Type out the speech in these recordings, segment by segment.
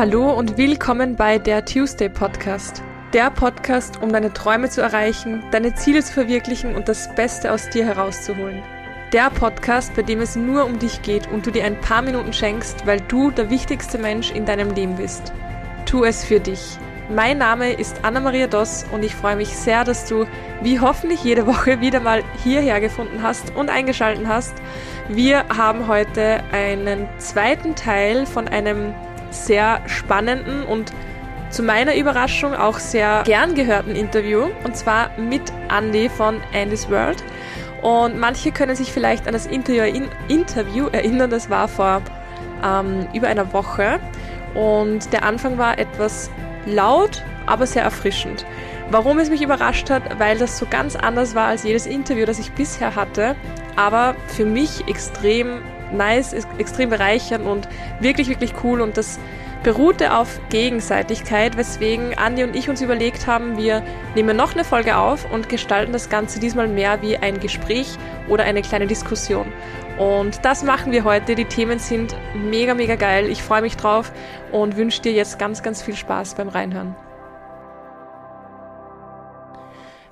Hallo und willkommen bei der Tuesday Podcast. Der Podcast, um deine Träume zu erreichen, deine Ziele zu verwirklichen und das Beste aus dir herauszuholen. Der Podcast, bei dem es nur um dich geht und du dir ein paar Minuten schenkst, weil du der wichtigste Mensch in deinem Leben bist. Tu es für dich. Mein Name ist Anna-Maria Doss und ich freue mich sehr, dass du, wie hoffentlich jede Woche, wieder mal hierher gefunden hast und eingeschaltet hast. Wir haben heute einen zweiten Teil von einem sehr spannenden und zu meiner Überraschung auch sehr gern gehörten Interview und zwar mit Andy von Andy's World. Und manche können sich vielleicht an das Interview erinnern, das war vor ähm, über einer Woche und der Anfang war etwas laut, aber sehr erfrischend. Warum es mich überrascht hat, weil das so ganz anders war als jedes Interview, das ich bisher hatte, aber für mich extrem nice, extrem bereichernd und wirklich, wirklich cool und das beruhte auf Gegenseitigkeit, weswegen Andi und ich uns überlegt haben, wir nehmen noch eine Folge auf und gestalten das Ganze diesmal mehr wie ein Gespräch oder eine kleine Diskussion. Und das machen wir heute. Die Themen sind mega, mega geil. Ich freue mich drauf und wünsche dir jetzt ganz, ganz viel Spaß beim Reinhören.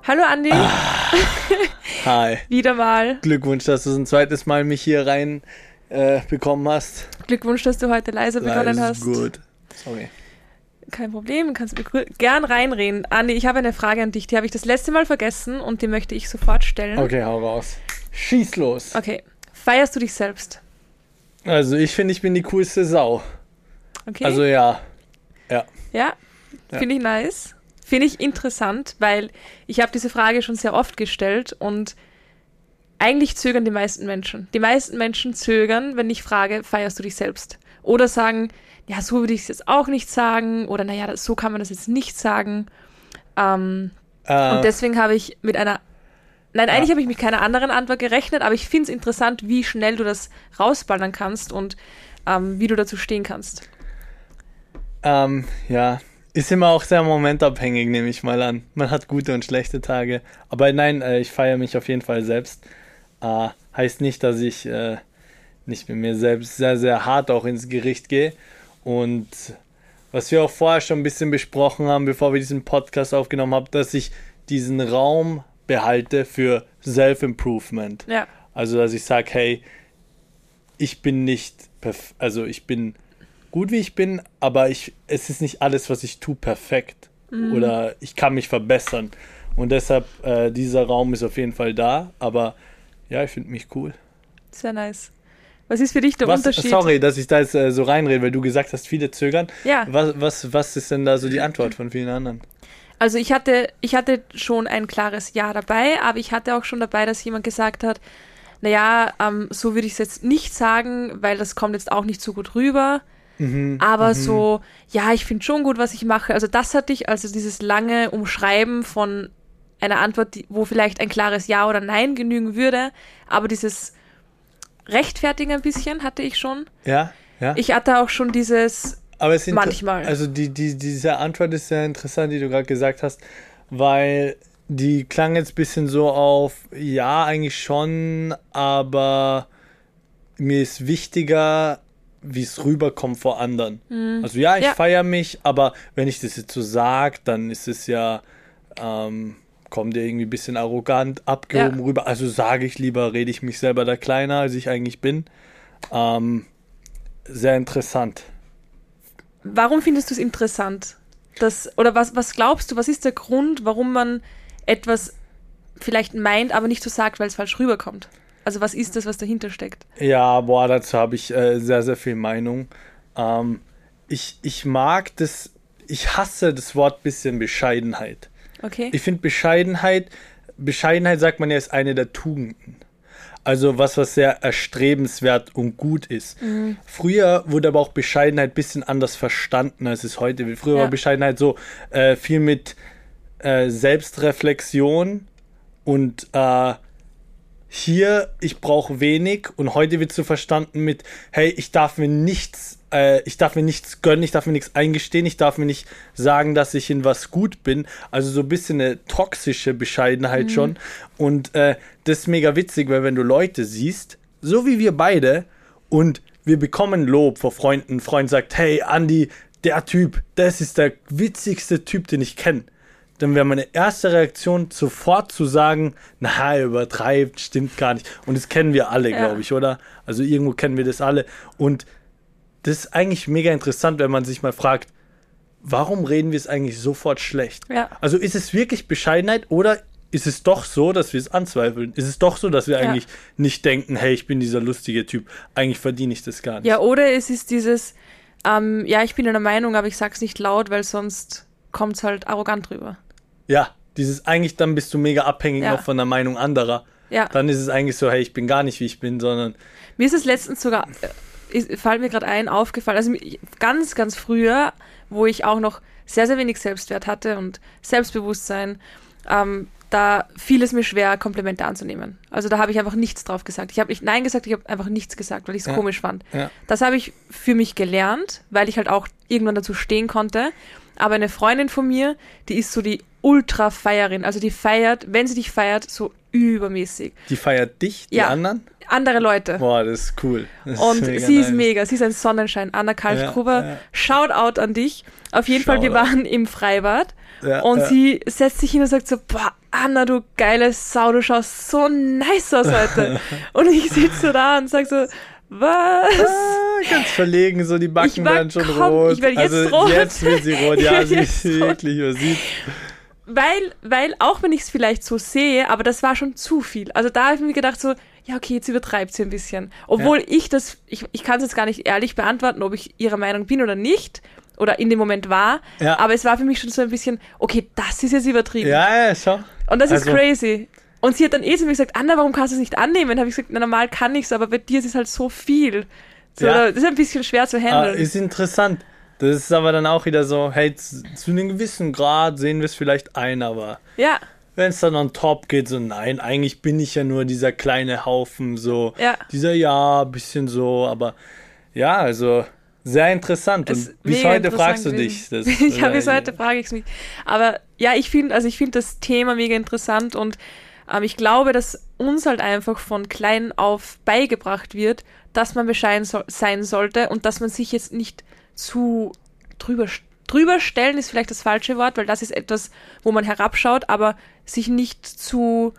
Hallo Andi. Ah, hi. Wieder mal. Glückwunsch, dass du ein zweites Mal mich hier rein äh, bekommen hast. Glückwunsch, dass du heute leise begonnen Leise hast. Gut. Sorry. Kein Problem, kannst du gern reinreden. Andi, ich habe eine Frage an dich, die habe ich das letzte Mal vergessen und die möchte ich sofort stellen. Okay, hau raus. Schieß los. Okay. Feierst du dich selbst? Also ich finde, ich bin die coolste Sau. Okay. Also ja. Ja. Ja, Ja. finde ich nice. Finde ich interessant, weil ich habe diese Frage schon sehr oft gestellt und eigentlich zögern die meisten Menschen. Die meisten Menschen zögern, wenn ich frage, feierst du dich selbst? Oder sagen, ja, so würde ich es jetzt auch nicht sagen. Oder naja, so kann man das jetzt nicht sagen. Ähm, Äh, und deswegen habe ich mit einer. Nein, eigentlich Ja. habe ich mit keiner anderen Antwort gerechnet, aber ich finde es interessant, wie schnell du das rausballern kannst und ähm, wie du dazu stehen kannst. ähm, ja. Ist immer auch sehr momentabhängig, nehme ich mal an. Man hat gute und schlechte Tage. Aber nein, äh, ich feiere mich auf jeden Fall selbst. Äh, heißt nicht, dass ich äh, nicht mit mir selbst sehr, sehr hart auch ins Gericht gehe. Und was wir auch vorher schon ein bisschen besprochen haben, bevor wir diesen Podcast aufgenommen haben, dass ich diesen Raum behalte für Self-Improvement. Ja, Also, dass ich sage, hey, ich bin nicht, also ich bin gut, wie ich bin, aber ich, es ist nicht alles, was ich tue, perfekt. Oder ich kann mich verbessern. Und deshalb, äh, dieser Raum ist auf jeden Fall da, aber ja, ich finde mich cool. sehr nice. Was ist für dich der Was, Unterschied? sorry, dass ich da jetzt äh, so reinrede, weil du gesagt hast, viele zögern. Ja. Was, was, was ist denn da so die Antwort von vielen anderen? Also ich hatte, ich hatte schon ein klares Ja dabei, aber ich hatte auch schon dabei, dass jemand gesagt hat, naja, ähm, so würde ich es jetzt nicht sagen, weil das kommt jetzt auch nicht so gut rüber. Mhm, Aber so, ja, ich finde schon gut, was ich mache. Also das hatte ich, also dieses lange Umschreiben von einer Antwort, die, wo vielleicht ein klares Ja oder Nein genügen würde, aber dieses Rechtfertigen ein bisschen hatte ich schon. Ja, ja. Ich hatte auch schon dieses, Aber es sind Manchmal. Also die, die, diese Antwort ist sehr interessant, die du gerade gesagt hast, weil die klang jetzt ein bisschen so auf, ja, eigentlich schon, aber mir ist wichtiger, wie es rüberkommt vor anderen. Also ja, ich Ja. feiere mich, aber wenn ich das jetzt so sage, dann ist es ja, ähm, kommt ja irgendwie ein bisschen arrogant, abgehoben Ja. rüber. Also sage ich lieber, rede ich mich selber da kleiner, als ich eigentlich bin. Ähm, sehr interessant. Warum findest du es interessant? Das, oder was, was glaubst du, was ist der Grund, warum man etwas vielleicht meint, aber nicht so sagt, weil es falsch rüberkommt? Also was ist das, was dahinter steckt? Ja, boah, dazu habe ich äh, sehr, sehr viel Meinung. Ähm, ich, ich mag das, ich hasse das Wort bisschen Bescheidenheit. Okay? Ich finde Bescheidenheit, Bescheidenheit sagt man ja, ist eine der Tugenden. Also was, was sehr erstrebenswert und gut ist. Früher wurde aber auch Bescheidenheit ein bisschen anders verstanden, als es heute wird. Früher Ja. war Bescheidenheit so äh, viel mit äh, Selbstreflexion und äh, hier, ich brauche wenig und heute wird so verstanden mit, hey, ich darf mir nichts, äh, ich darf mir nichts gönnen, ich darf mir nichts eingestehen, ich darf mir nicht sagen, dass ich in was gut bin. Also so ein bisschen eine toxische Bescheidenheit schon. Und äh, das ist mega witzig, weil wenn du Leute siehst, so wie wir beide, und wir bekommen Lob vor Freunden, ein Freund sagt, hey, Andi, der Typ, das ist der witzigste Typ, den ich kenne, dann wäre meine erste Reaktion sofort zu sagen, na, er übertreibt, stimmt gar nicht. Und das kennen wir alle, Ja. glaube ich, oder? Also irgendwo kennen wir das alle. Und das ist eigentlich mega interessant, wenn man sich mal fragt, warum reden wir es eigentlich sofort schlecht? Ja. Also ist es wirklich Bescheidenheit oder ist es doch so, dass wir es anzweifeln? Ist es doch so, dass wir Ja. eigentlich nicht denken, hey, ich bin dieser lustige Typ, eigentlich verdiene ich das gar nicht? Ja, oder es ist dieses, ähm, ja, ich bin einer Meinung, aber ich sag's nicht laut, weil sonst kommt's halt arrogant rüber. Ja, dieses eigentlich dann bist du mega abhängig Ja. noch von der Meinung anderer. Ja. Dann ist es eigentlich so, hey, ich bin gar nicht wie ich bin, sondern Mir ist es letztens sogar, äh, ist, fällt mir gerade ein, aufgefallen, also ganz, ganz früher, wo ich auch noch sehr, sehr wenig Selbstwert hatte und Selbstbewusstsein, ähm, da fiel es mir schwer, Komplimente anzunehmen. Also da habe ich einfach nichts drauf gesagt. Ich habe nicht Nein gesagt, ich habe einfach nichts gesagt, weil ich es Ja. komisch fand. Ja. Das habe ich für mich gelernt, weil ich halt auch irgendwann dazu stehen konnte. Aber eine Freundin von mir, die ist so die Ultra-Feierin. Also die feiert, wenn sie dich feiert, so übermäßig. die feiert dich, die Ja. anderen. Andere Leute. Boah, das ist cool. Das Und mega sie ist nice. mega, sie ist ein Sonnenschein. Anna Kalkgruber, Ja, ja. Shoutout an dich. Auf jeden Fall, wir waren im Freibad Ja, und sie setzt sich hin und sagt so, boah, Anna, du geile Sau, du schaust so nice aus heute. und ich sitze so da und sag so, was? Ah, ganz verlegen, so die Backen werden schon kom- rot. ich werde jetzt also rot. jetzt wird sie rot, ja, sie ist wirklich, man sieht. Weil, weil, auch wenn ich es vielleicht so sehe, aber das war schon zu viel. Also da habe ich mir gedacht so, ja, okay, jetzt übertreibt sie ein bisschen. Obwohl ich das, ich, ich kann es jetzt gar nicht ehrlich beantworten, ob ich ihrer Meinung bin oder nicht. Oder in dem Moment war. Ja. Aber es war für mich schon so ein bisschen, okay, das ist jetzt übertrieben. Ja, ja, schau. Und das ist Also- crazy. Und sie hat dann eh zu mir gesagt, Anna, warum kannst du es nicht annehmen? Habe ich gesagt, na, normal kann ich es, aber bei dir ist es halt so viel. So, Ja. Das ist ein bisschen schwer zu Ah, handeln. ist interessant. Das ist aber dann auch wieder so, hey, zu, zu einem gewissen Grad sehen wir es vielleicht ein, aber ja, wenn es dann on top geht, so nein, eigentlich bin ich ja nur dieser kleine Haufen, so Ja. dieser ja, bisschen so, aber ja, also sehr interessant. Es Und bis heute fragst du dich. Das, ich habe bis äh, heute frage ich es mich. Aber ja, ich finde, also ich finde das Thema mega interessant und ähm, ich glaube, dass uns halt einfach von klein auf beigebracht wird, dass man bescheiden so sein sollte und dass man sich jetzt nicht zu drüber drüber stellen ist vielleicht das falsche Wort, weil das ist etwas, wo man herabschaut, aber sich nicht zu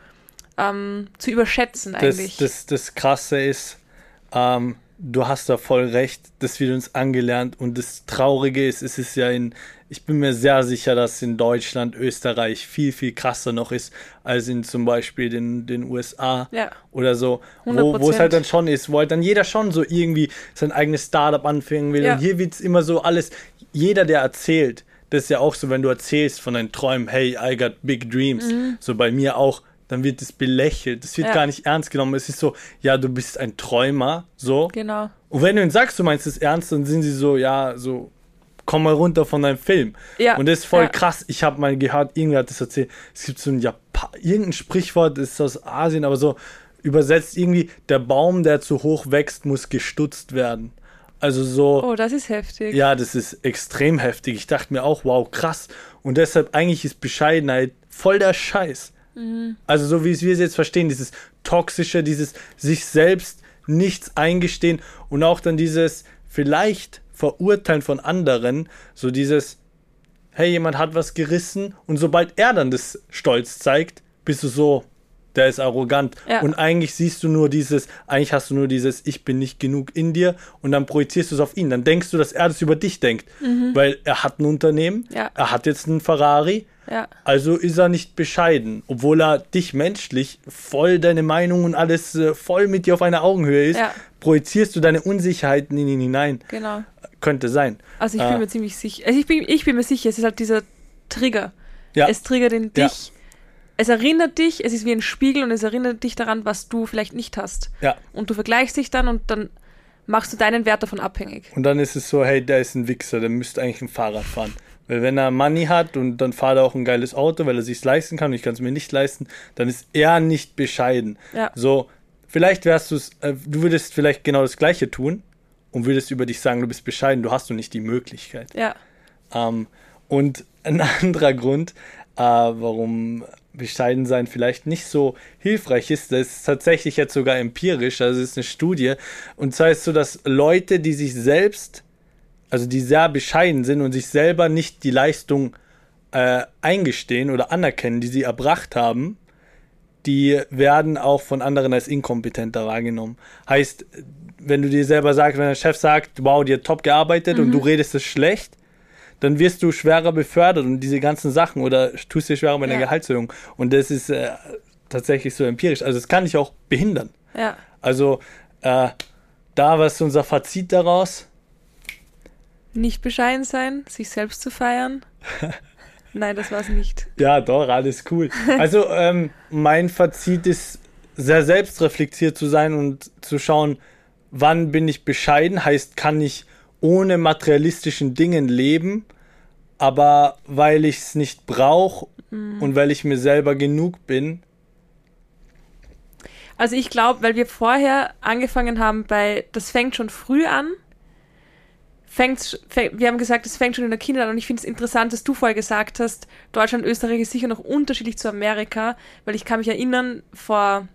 ähm, zu überschätzen eigentlich. Das, das, das Krasse ist, ähm, du hast da voll recht, das wird uns angelernt und das Traurige ist, es ist ja in, ich bin mir sehr sicher, dass in Deutschland, Österreich viel, viel krasser noch ist als in zum Beispiel den, den USA Ja. oder so, wo, wo es 100%. halt dann schon ist, wo halt dann jeder schon so irgendwie sein eigenes Startup anfangen will Ja. und hier wird es immer so alles, jeder, der erzählt, das ist ja auch so, wenn du erzählst von deinen Träumen, hey, I got big dreams, so bei mir auch, dann wird es belächelt, das wird Mhm. Ja. gar nicht ernst genommen. Es ist so, ja, du bist ein Träumer, so. genau. Und wenn du ihnen sagst, du meinst es ernst, dann sind sie so, ja, so, komm mal runter von deinem Film. Ja, Und das ist voll ja. krass. Ich habe mal gehört, irgendwer hat das erzählt. Es gibt so ein Japan irgendein Sprichwort, das ist aus Asien, aber so übersetzt irgendwie, der Baum, der zu hoch wächst, muss gestutzt werden. Also so. Oh, das ist heftig. Ja, das ist extrem heftig. Ich dachte mir auch, wow, krass. Und deshalb eigentlich ist Bescheidenheit voll der Scheiß. Also so wie wir es jetzt verstehen, dieses toxische, dieses sich selbst nichts eingestehen und auch dann dieses vielleicht verurteilen von anderen, so dieses hey, jemand hat was gerissen und sobald er dann das Stolz zeigt, bist du so, der ist arrogant. Ja. Und eigentlich siehst du nur dieses, eigentlich hast du nur dieses, ich bin nicht genug in dir und dann projizierst du es auf ihn. Dann denkst du, dass er das über dich denkt. Weil er hat ein Unternehmen, Mhm. Ja. er hat jetzt einen Ferrari, Ja. also ist er nicht bescheiden, obwohl er dich menschlich voll deine Meinung und alles äh, voll mit dir auf einer Augenhöhe ist, projizierst du deine Unsicherheiten in ihn hinein. Genau. Könnte sein. Also ich Ah. bin mir ziemlich sicher. Also ich bin, ich bin mir sicher, es ist halt dieser Trigger. Ja. Es triggert in Ja. dich. Es erinnert dich, es ist wie ein Spiegel und es erinnert dich daran, was du vielleicht nicht hast. Ja. Und du vergleichst dich dann und dann machst du deinen Wert davon abhängig. Und dann ist es so, hey, der ist ein Wichser, der müsste eigentlich ein Fahrrad fahren. Weil wenn er Money hat und dann fahrt er auch ein geiles Auto, weil er sich leisten kann und ich kann es mir nicht leisten, dann ist er nicht bescheiden. Ja. So, vielleicht wärst du es, äh, du würdest vielleicht genau das Gleiche tun und würdest über dich sagen, du bist bescheiden, du hast du nicht die Möglichkeit. Ja. Ähm, und ein anderer Grund, äh, warum bescheiden sein vielleicht nicht so hilfreich ist, das ist tatsächlich jetzt sogar empirisch, also es ist eine Studie. Und zwar ist so, dass Leute, die sich selbst also die sehr bescheiden sind und sich selber nicht die Leistung äh, eingestehen oder anerkennen, die sie erbracht haben, die werden auch von anderen als inkompetenter wahrgenommen. Heißt, wenn du dir selber sagst, wenn der Chef sagt, wow, hat top gearbeitet mhm. und du redest es schlecht, dann wirst du schwerer befördert und diese ganzen Sachen oder tust dir schwerer bei ja. der Gehaltserhöhung. Und das ist äh, tatsächlich so empirisch. Also das kann dich auch behindern. Ja. Also äh, da, was ist unser Fazit daraus? Nicht bescheiden sein, sich selbst zu feiern. Nein, das war es nicht. Ja, doch, alles cool. Also ähm, mein Fazit ist, sehr selbstreflektiert zu sein und zu schauen, wann bin ich bescheiden, heißt, kann ich ohne materialistischen Dingen leben, aber weil ich es nicht brauche mhm. und weil ich mir selber genug bin. Also ich glaube, weil wir vorher angefangen haben bei, das fängt schon früh an, fängt, fängt, wir haben gesagt, es fängt schon in der Kindheit an und ich finde es interessant, dass du vorher gesagt hast, Deutschland, Österreich ist sicher noch unterschiedlich zu Amerika, weil ich kann mich erinnern, vor,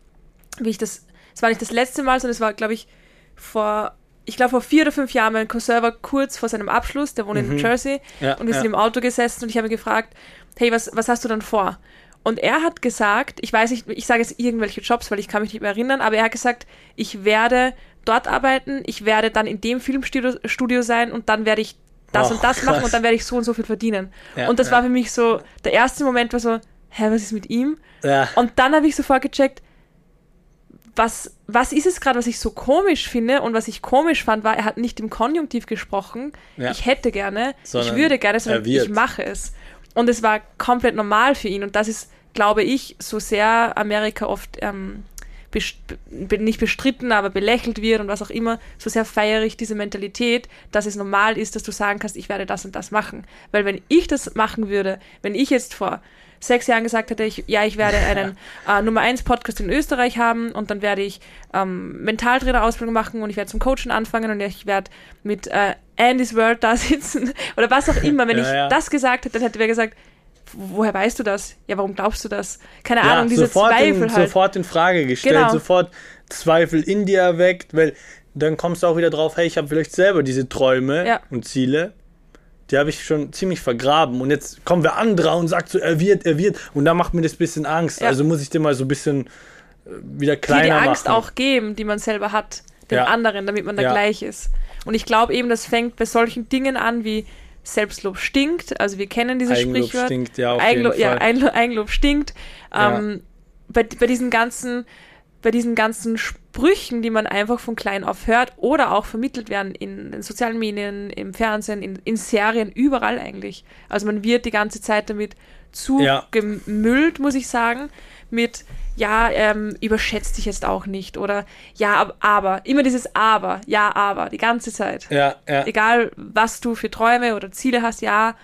wie ich das, es war nicht das letzte Mal, sondern es war, glaube ich, vor, ich glaube vor vier oder fünf Jahren, mein Cousin war kurz vor seinem Abschluss, der wohnt mhm. in New Jersey, ja, und wir ja. sind im Auto gesessen und ich habe ihn gefragt, hey, was, was hast du dann vor? Und er hat gesagt, ich weiß nicht, ich sage jetzt irgendwelche Jobs, weil ich kann mich nicht mehr erinnern, aber er hat gesagt, ich werde dort arbeiten, ich werde dann in dem Filmstudio sein und dann werde ich das oh, und das machen und dann werde ich so und so viel verdienen. Ja, und das ja. war für mich so, der erste Moment war so, hä, was ist mit ihm? Ja. Und dann habe ich sofort gecheckt, was, was ist es gerade, was ich so komisch finde und was ich komisch fand, war, er hat nicht im Konjunktiv gesprochen, ich hätte gerne, Sondern ich würde gerne, sondern ich mache es. Und es war komplett normal für ihn und das ist, glaube ich, so sehr Amerika oft ähm, nicht bestritten, aber belächelt wird und was auch immer, so sehr feiere ich diese Mentalität, dass es normal ist, dass du sagen kannst, ich werde das und das machen. Weil wenn ich das machen würde, wenn ich jetzt vor sechs Jahren gesagt hätte, ich, ja, ich werde einen äh, Nummer 1 Podcast in Österreich haben und dann werde ich ähm, Mentaltrainer-Ausbildung machen und ich werde zum Coachen anfangen und ich werde mit äh, Andy's World da sitzen oder was auch immer. Wenn ja, ich ja. das gesagt hätte, dann hätte wer gesagt, woher weißt du das? Ja, warum glaubst du das? Keine ja, Ahnung, diese sofort Zweifel in, halt. Sofort in Frage gestellt, genau. sofort Zweifel in dir erweckt, weil dann kommst du auch wieder drauf, hey, ich habe vielleicht selber diese Träume und Ziele. Die habe ich schon ziemlich vergraben. Und jetzt kommen wir andere und sagt so, er wird, er wird. Und da macht mir das ein bisschen Angst. Ja. Also muss ich dir mal so ein bisschen äh, wieder kleiner die, die Angst machen. auch geben, die man selber hat, den anderen, damit man da gleich ist. Und ich glaube eben, das fängt bei solchen Dingen an wie Selbstlob stinkt. Also wir kennen dieses Eigenlob Sprichwort. Stinkt, ja, auf Eigenlob, jeden Fall. Ja, Eigenlob stinkt. Ähm, ja. bei, bei diesen ganzen bei diesen ganzen Sprüchen, die man einfach von klein auf hört oder auch vermittelt werden in den sozialen Medien, im Fernsehen, in, in Serien, überall eigentlich. Also man wird die ganze Zeit damit zugemüllt, ja. muss ich sagen, mit ja, ähm, überschätzt dich jetzt auch nicht oder ja, aber, immer dieses aber, ja, aber, die ganze Zeit. Ja, ja. Egal, was du für Träume oder Ziele hast, ja,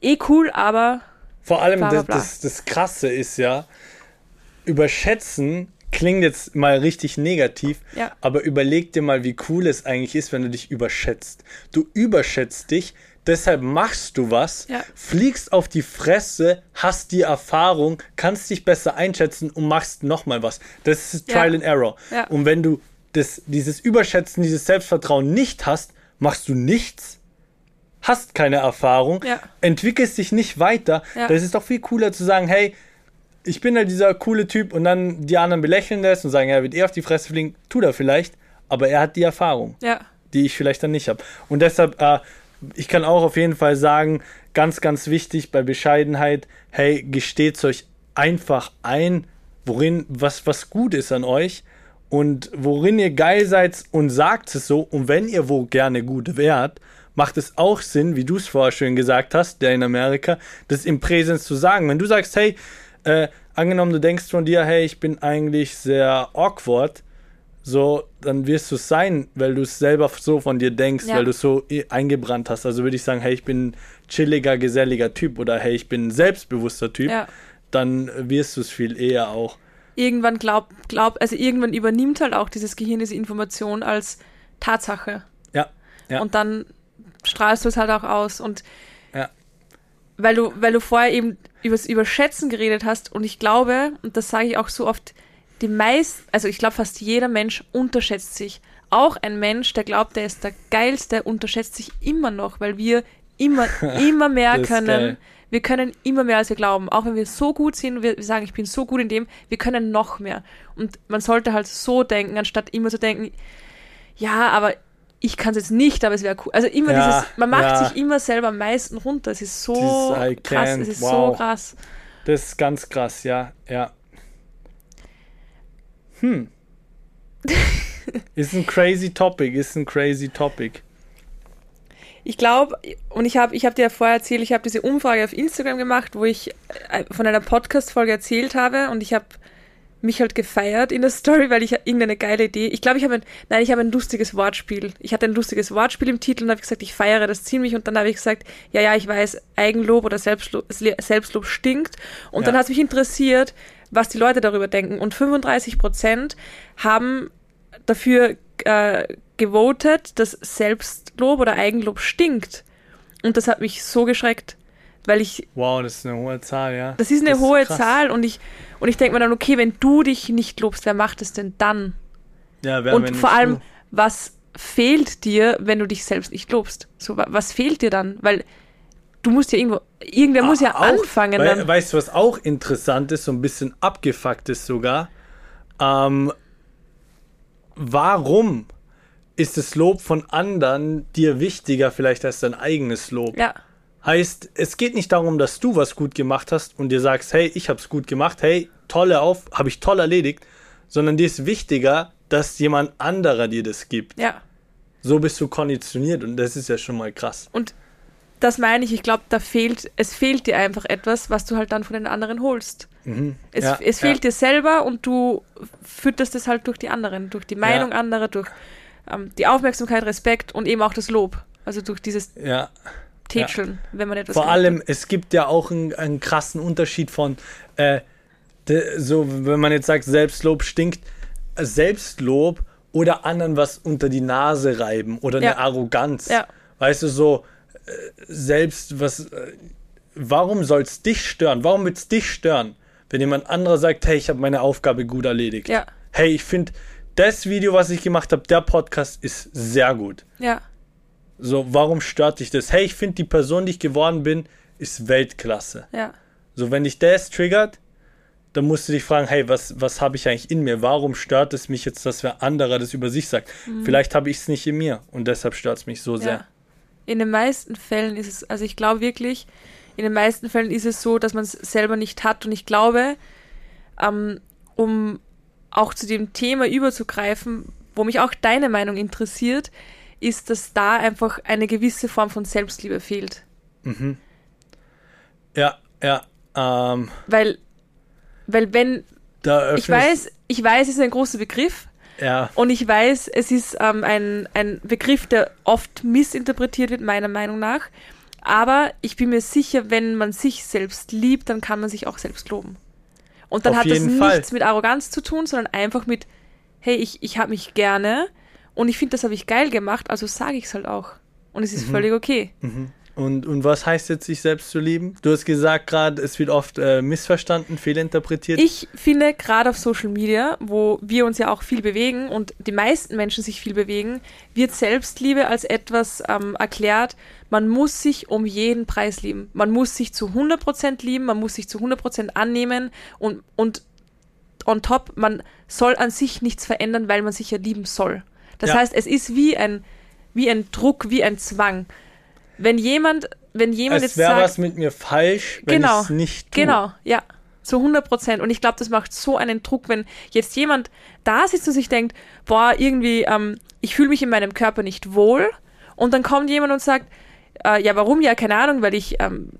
eh cool, aber. Vor allem bla, bla, bla. Das, das, das Krasse ist ja, überschätzen klingt jetzt mal richtig negativ, ja. aber überleg dir mal, wie cool es eigentlich ist, wenn du dich überschätzt. Du überschätzt dich, deshalb machst du was, ja. fliegst auf die Fresse, hast die Erfahrung, kannst dich besser einschätzen und machst nochmal was. Das ist Trial ja. and Error. Ja. Und wenn du das, dieses Überschätzen, dieses Selbstvertrauen nicht hast, machst du nichts, hast keine Erfahrung, entwickelst dich nicht weiter. Das ist doch viel cooler zu sagen, hey, ich bin halt dieser coole Typ und dann die anderen belächeln das und sagen, er wird eh auf die Fresse fliegen, tut er vielleicht, aber er hat die Erfahrung, die ich vielleicht dann nicht habe. Und deshalb äh, ich kann auch auf jeden Fall sagen, ganz, ganz wichtig bei Bescheidenheit, hey, gesteht euch einfach ein, worin, was, was gut ist an euch und worin ihr geil seid und sagt es so. Und wenn ihr wo gerne gut wärt, macht es auch Sinn, wie du es vorher schön gesagt hast, der in Amerika, das im Präsens zu sagen. Wenn du sagst, hey, äh, angenommen, du denkst von dir, hey, ich bin eigentlich sehr awkward, so, dann wirst du es sein, weil du es selber so von dir denkst, ja. weil du es so eingebrannt hast. Also würde ich sagen, hey, ich bin chilliger, geselliger Typ oder hey, ich bin ein selbstbewusster Typ, ja. dann wirst du es viel eher auch. Irgendwann glaub, glaub, also irgendwann übernimmt halt auch dieses Gehirn diese Information als Tatsache. Ja. ja. Und dann strahlst du es halt auch aus. Und. Weil du, weil du vorher eben über das Überschätzen geredet hast, und ich glaube, und das sage ich auch so oft, die meisten, also ich glaube fast jeder Mensch unterschätzt sich. Auch ein Mensch, der glaubt, er ist der Geilste, unterschätzt sich immer noch, weil wir immer, immer mehr können. Geil. Wir können immer mehr, als wir glauben. Auch wenn wir so gut sind, wir sagen, ich bin so gut in dem, wir können noch mehr. Und man sollte halt so denken, anstatt immer zu denken, ja, aber ich kann es jetzt nicht, aber es wäre cool. Also immer ja, dieses, man macht ja. sich immer selber am meisten runter. Es ist so krass, es ist wow. so krass. Das ist ganz krass, ja, ja. Hm. ist ein crazy topic, ist ein crazy topic. Ich glaube, und ich habe ich hab dir ja vorher erzählt, ich habe diese Umfrage auf Instagram gemacht, wo ich äh, von einer Podcast-Folge erzählt habe und ich habe mich halt gefeiert in der Story, weil ich irgendeine geile Idee. Ich glaube, ich habe ein, nein, ich habe ein lustiges Wortspiel. Ich hatte ein lustiges Wortspiel im Titel und habe gesagt, ich feiere das ziemlich und dann habe ich gesagt, ja, ja, ich weiß, Eigenlob oder Selbstlob, Selbstlob stinkt. Und ja. dann hat es mich interessiert, was die Leute darüber denken. Und 35 Prozent haben dafür äh, gewotet, dass Selbstlob oder Eigenlob stinkt. Und das hat mich so geschreckt, weil ich. Wow, das ist eine hohe Zahl, ja. Das ist eine das hohe ist Zahl und ich, und ich denke mir dann, okay, wenn du dich nicht lobst, wer macht es denn dann? Ja, wer Und vor allem, du? was fehlt dir, wenn du dich selbst nicht lobst? So, was fehlt dir dann? Weil du musst ja irgendwo, irgendwer ah, muss ja auch, anfangen. Weil, dann. Weißt du, was auch interessant ist, so ein bisschen abgefuckt ist sogar? Ähm, warum ist das Lob von anderen dir wichtiger vielleicht als dein eigenes Lob? Ja. Heißt, es geht nicht darum, dass du was gut gemacht hast und dir sagst, hey, ich hab's gut gemacht, hey, tolle auf, habe ich toll erledigt, sondern dir ist wichtiger, dass jemand anderer dir das gibt. Ja. So bist du konditioniert und das ist ja schon mal krass. Und das meine ich, ich glaube, da fehlt, es fehlt dir einfach etwas, was du halt dann von den anderen holst. Mhm. Es, ja, es fehlt ja. dir selber und du fütterst es halt durch die anderen, durch die Meinung ja. anderer, durch ähm, die Aufmerksamkeit, Respekt und eben auch das Lob. Also durch dieses ja. Tätscheln, wenn man etwas Vor allem, hat. es gibt ja auch einen, einen krassen Unterschied von, äh, so, wenn man jetzt sagt, Selbstlob stinkt, Selbstlob oder anderen was unter die Nase reiben oder eine Arroganz. Ja. Weißt du, so, äh, selbst was, äh, warum soll es dich stören? Warum wird es dich stören, wenn jemand anderer sagt, hey, ich habe meine Aufgabe gut erledigt? Ja. Hey, ich finde, das Video, was ich gemacht habe, der Podcast ist sehr gut. Ja. So, warum stört dich das? Hey, ich finde, die Person, die ich geworden bin, ist Weltklasse. Ja. So, wenn dich das triggert, dann musst du dich fragen, hey, was, was habe ich eigentlich in mir? Warum stört es mich jetzt, dass wer anderer das über sich sagt? Mhm. Vielleicht habe ich es nicht in mir und deshalb stört es mich so sehr. Ja. In den meisten Fällen ist es, also ich glaube wirklich, in den meisten Fällen ist es so, dass man es selber nicht hat und ich glaube, ähm, um auch zu dem Thema überzugreifen, wo mich auch deine Meinung interessiert, ist, dass da einfach eine gewisse Form von Selbstliebe fehlt. Mhm. Ja, ja. Ähm, weil, weil wenn ich weiß, ich weiß, es ist ein großer Begriff. Ja. Und ich weiß, es ist ähm, ein, ein Begriff, der oft missinterpretiert wird, meiner Meinung nach. Aber ich bin mir sicher, wenn man sich selbst liebt, dann kann man sich auch selbst loben. Und dann Auf hat das Fall. nichts mit Arroganz zu tun, sondern einfach mit, hey, ich, ich habe mich gerne und ich finde, das habe ich geil gemacht, also sage ich es halt auch. Und es ist mhm. völlig okay. Mhm. Und, und was heißt jetzt, sich selbst zu lieben? Du hast gesagt gerade, es wird oft äh, missverstanden, fehlinterpretiert. Ich finde, gerade auf Social Media, wo wir uns ja auch viel bewegen und die meisten Menschen sich viel bewegen, wird Selbstliebe als etwas ähm, erklärt, man muss sich um jeden Preis lieben. Man muss sich zu 100% lieben, man muss sich zu 100% annehmen und, und on top, man soll an sich nichts verändern, weil man sich ja lieben soll. Das ja. heißt, es ist wie ein, wie ein Druck, wie ein Zwang. Wenn jemand, wenn jemand es jetzt sagt... Es wäre was mit mir falsch, wenn genau, ich es nicht tue. Genau, ja. Zu 100 Prozent. Und ich glaube, das macht so einen Druck, wenn jetzt jemand da sitzt und sich denkt, boah, irgendwie, ähm, ich fühle mich in meinem Körper nicht wohl. Und dann kommt jemand und sagt, äh, ja, warum? Ja, keine Ahnung, weil ich, ähm,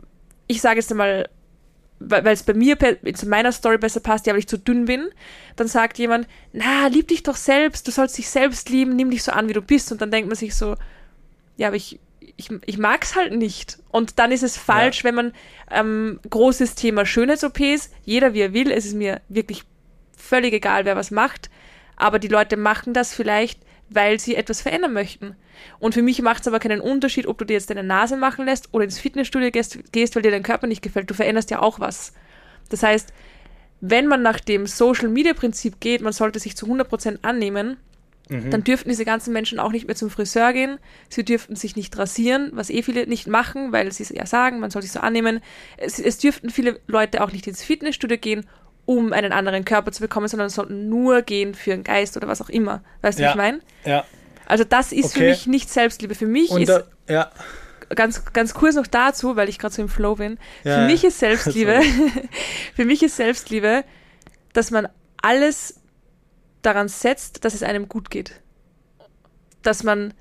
ich sage jetzt einmal, weil es bei mir zu meiner Story besser passt, ja, weil ich zu dünn bin, dann sagt jemand, na, lieb dich doch selbst, du sollst dich selbst lieben, nimm dich so an, wie du bist. Und dann denkt man sich so, ja, aber ich, ich, ich mag es halt nicht. Und dann ist es falsch, ja. wenn man ähm, großes Thema Schönheits-OPs, jeder wie er will, es ist mir wirklich völlig egal, wer was macht, aber die Leute machen das vielleicht, weil sie etwas verändern möchten. Und für mich macht es aber keinen Unterschied, ob du dir jetzt deine Nase machen lässt oder ins Fitnessstudio gehst, gehst, weil dir dein Körper nicht gefällt. Du veränderst ja auch was. Das heißt, wenn man nach dem Social Media Prinzip geht, man sollte sich zu 100% annehmen, Mhm. dann dürften diese ganzen Menschen auch nicht mehr zum Friseur gehen. Sie dürften sich nicht rasieren, was eh viele nicht machen, weil sie ja sagen, man soll sich so annehmen. Es, es dürften viele Leute auch nicht ins Fitnessstudio gehen, um einen anderen Körper zu bekommen, sondern sollten nur gehen für den Geist oder was auch immer. Weißt du, Ja. was ich meine? Ja. Also das ist für Okay. mich nicht Selbstliebe. Für mich Und ist da, ja. ganz, ganz kurz noch dazu, weil ich gerade so im Flow bin. Ja, für mich ist Selbstliebe, für mich ist Selbstliebe, dass man alles daran setzt, dass es einem gut geht. Dass man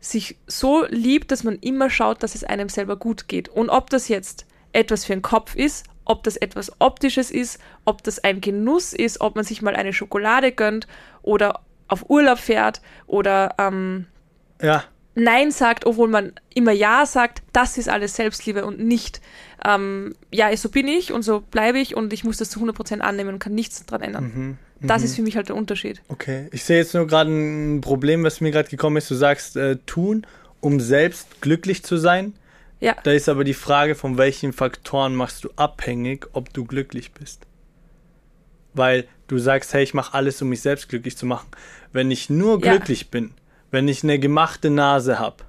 sich so liebt, dass man immer schaut, dass es einem selber gut geht. Und ob das jetzt etwas für den Kopf ist, ob das etwas Optisches ist, ob das ein Genuss ist, ob man sich mal eine Schokolade gönnt oder auf Urlaub fährt oder ähm, Ja. Nein sagt, obwohl man immer Ja sagt, das ist alles Selbstliebe und nicht, ähm, ja, so bin ich und so bleibe ich und ich muss das zu 100% annehmen und kann nichts dran ändern. Mhm. Das Mhm. ist für mich halt der Unterschied. Okay, ich sehe jetzt nur gerade ein Problem, was mir gerade gekommen ist. Du sagst, äh, tun, um selbst glücklich zu sein. Ja, Da ist aber die Frage, von welchen Faktoren machst du abhängig, ob du glücklich bist. Weil du sagst, hey, ich mache alles, um mich selbst glücklich zu machen. Wenn ich nur Ja. glücklich bin, wenn ich eine gemachte Nase habe,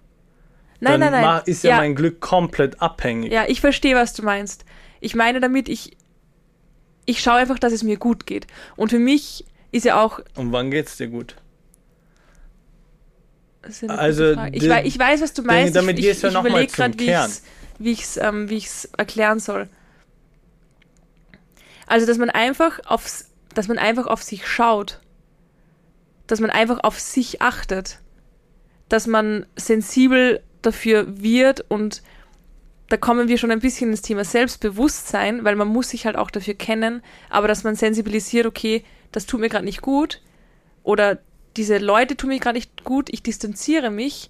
nein, dann nein, nein. ist ja, ja, mein Glück komplett abhängig. ja, ich verstehe, was du meinst. Ich meine damit, ich, ich schaue einfach, dass es mir gut geht. Und für mich ist ja auch. Und wann geht's dir gut? Also, ich, wei ich weiß, was du meinst. damit ich, ich, ja ich überlege gerade, wie ich es ähm, wie ich's erklären soll. Also, dass man einfach aufs, dass man einfach auf sich schaut. Dass man einfach auf sich achtet. Dass man sensibel dafür wird und da kommen wir schon ein bisschen ins Thema Selbstbewusstsein, weil man muss sich halt auch dafür kennen, aber dass man sensibilisiert, okay, das tut mir gerade nicht gut oder diese Leute tun mir gerade nicht gut, ich distanziere mich,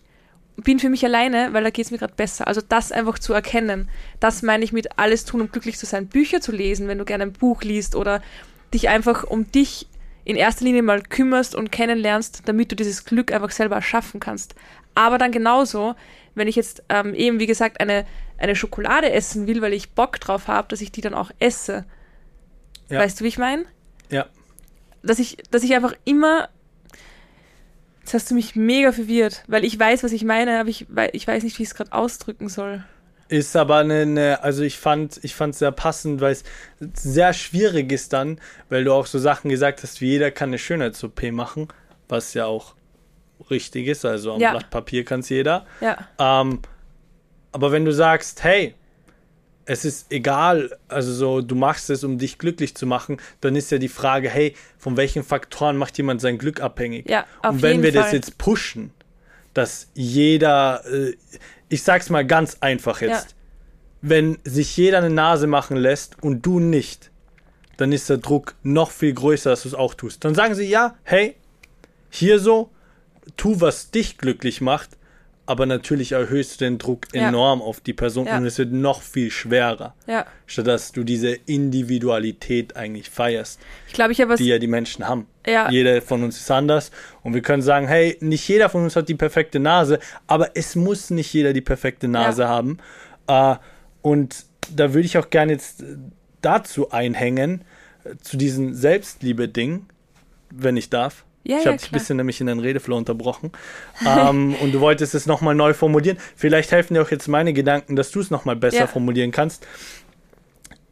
bin für mich alleine, weil da geht es mir gerade besser. Also das einfach zu erkennen, das meine ich mit alles tun, um glücklich zu sein. Bücher zu lesen, wenn du gerne ein Buch liest oder dich einfach um dich in erster Linie mal kümmerst und kennenlernst, damit du dieses Glück einfach selber erschaffen kannst. Aber dann genauso, wenn ich jetzt ähm, eben, wie gesagt, eine, eine Schokolade essen will, weil ich Bock drauf habe, dass ich die dann auch esse. Ja. Weißt du, wie ich meine? Ja. Dass ich, dass ich einfach immer. Jetzt hast du mich mega verwirrt, weil ich weiß, was ich meine, aber ich, ich weiß nicht, wie ich es gerade ausdrücken soll. Ist aber eine, eine also ich fand, ich fand sehr passend, weil es sehr schwierig ist dann, weil du auch so Sachen gesagt hast, wie jeder kann eine Schönheits-OP machen, was ja auch richtig ist, also am Ja. Blatt Papier kann es jeder. Ja, Ähm, aber wenn du sagst, hey, es ist egal, also so, du machst es, um dich glücklich zu machen, dann ist ja die Frage, hey, von welchen Faktoren macht jemand sein Glück abhängig? ja, auf Und wenn wir Fall. das jetzt pushen, dass jeder, äh, ich sag's mal ganz einfach jetzt, Ja. wenn sich jeder eine Nase machen lässt und du nicht, dann ist der Druck noch viel größer, dass du es auch tust. Dann sagen sie, ja, hey, hier so, tu, was dich glücklich macht, aber natürlich erhöhst du den Druck Ja. enorm auf die Person Ja. und es wird noch viel schwerer, ja. statt dass du diese Individualität eigentlich feierst Ich glaube, ich habe was. die ja die Menschen haben. Ja. Jeder von uns ist anders und wir können sagen, hey, nicht jeder von uns hat die perfekte Nase, aber es muss nicht jeder die perfekte Nase Ja. haben. Äh, und da würde ich auch gerne jetzt dazu einhängen, äh, zu diesem Selbstliebe-Ding, wenn ich darf. Ja, ich ja, habe dich ein bisschen nämlich in den Redeflow unterbrochen. ähm, und du wolltest es nochmal neu formulieren. Vielleicht helfen dir auch jetzt meine Gedanken, dass du es nochmal besser Ja. formulieren kannst.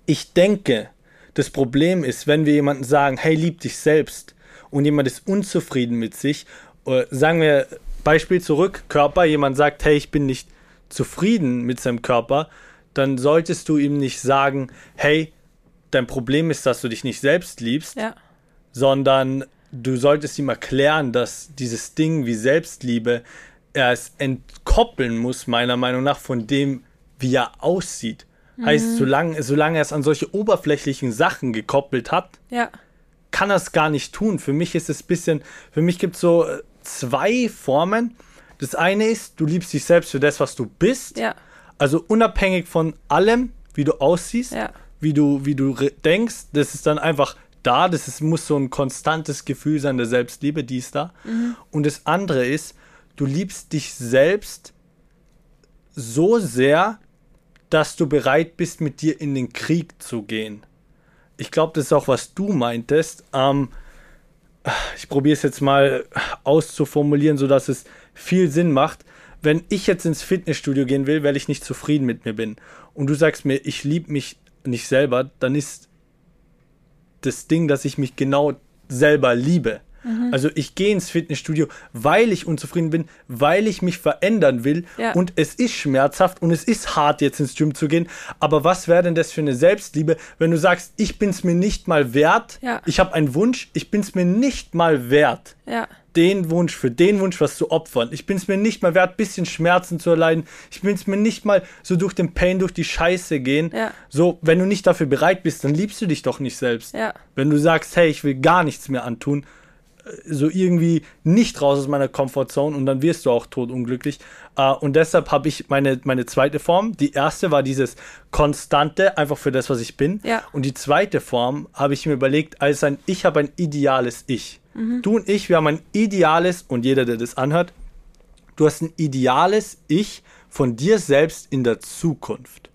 Ich denke, das Problem ist, wenn wir jemanden sagen, hey, lieb dich selbst und jemand ist unzufrieden mit sich, oder sagen wir, Beispiel zurück, Körper, jemand sagt, hey, ich bin nicht zufrieden mit seinem Körper, dann solltest du ihm nicht sagen, hey, dein Problem ist, dass du dich nicht selbst liebst, Ja, sondern du solltest ihm erklären, dass dieses Ding wie Selbstliebe er es entkoppeln muss, meiner Meinung nach, von dem, wie er aussieht. Heißt, solange, solange er es an solche oberflächlichen Sachen gekoppelt hat, ja, kann er es gar nicht tun. Für mich ist es ein bisschen, für mich gibt es so äh, zwei Formen. Das eine ist, du liebst dich selbst für das, was du bist. ja, Also unabhängig von allem, wie du aussiehst, Ja. wie du, wie du denkst, das ist dann einfach da. Das ist, muss so ein konstantes Gefühl sein der Selbstliebe, die ist da. Und das andere ist, du liebst dich selbst so sehr, dass du bereit bist, mit dir in den Krieg zu gehen. ich glaube, das ist auch, was du meintest. Ähm, ich probiere es jetzt mal auszuformulieren, sodass es viel Sinn macht. Wenn ich jetzt ins Fitnessstudio gehen will, weil ich nicht zufrieden mit mir bin, und du sagst mir, ich liebe mich nicht selber, dann ist das Ding, dass ich mich genau selber liebe. Mhm. Also ich gehe ins Fitnessstudio, weil ich unzufrieden bin, weil ich mich verändern will ja. und es ist schmerzhaft und es ist hart jetzt ins Gym zu gehen. Aber was wäre denn das für eine Selbstliebe, wenn du sagst, ich bin es mir nicht mal wert, ja. ich habe einen Wunsch, ich bin es mir nicht mal wert. Ja den Wunsch, für den Wunsch was zu opfern. Ich bin es mir nicht mal wert, bisschen Schmerzen zu erleiden. Ich bin es mir nicht mal so durch den Pain, durch die Scheiße gehen. Ja. So, wenn du nicht dafür bereit bist, dann liebst du dich doch nicht selbst. Ja. Wenn du sagst, hey, ich will gar nichts mehr antun, so irgendwie nicht raus aus meiner Comfortzone und dann wirst du auch totunglücklich. Uh, und deshalb habe ich meine, meine zweite Form. Die erste war dieses Konstante, einfach für das, was ich bin. Ja. Und die zweite Form habe ich mir überlegt, als ein Ich habe ein ideales Ich. Mhm. Du und ich, wir haben ein ideales, und jeder, der das anhört, du hast ein ideales Ich von dir selbst in der Zukunft,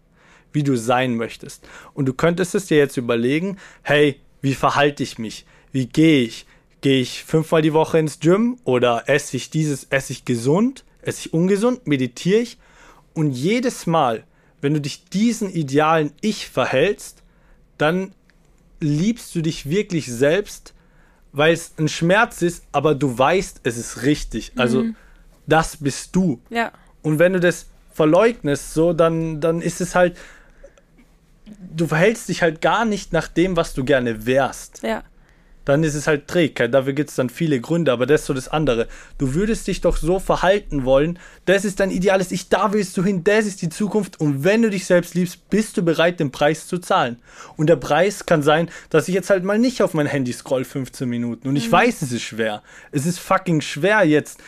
wie du sein möchtest. Und du könntest es dir jetzt überlegen, hey, wie verhalte ich mich? Wie gehe ich? Gehe ich fünfmal die Woche ins Gym oder esse ich dieses, esse ich gesund, esse ich ungesund, meditiere ich? Und jedes Mal, wenn du dich diesen idealen Ich verhältst, dann liebst du dich wirklich selbst, weil es ein Schmerz ist, aber du weißt, es ist richtig. Also mhm. das bist du. Ja. Und wenn du das verleugnest, so, dann, dann ist es halt, du verhältst dich halt gar nicht nach dem, was du gerne wärst. Ja dann ist es halt Trägheit. Dafür gibt es dann viele Gründe, aber das ist so das andere. Du würdest dich doch so verhalten wollen, das ist dein ideales Ich, da willst du hin, das ist die Zukunft und wenn du dich selbst liebst, bist du bereit, den Preis zu zahlen. Und der Preis kann sein, dass ich jetzt halt mal nicht auf mein Handy scroll 15 Minuten und ich mhm. weiß, es ist schwer. Es ist fucking schwer jetzt,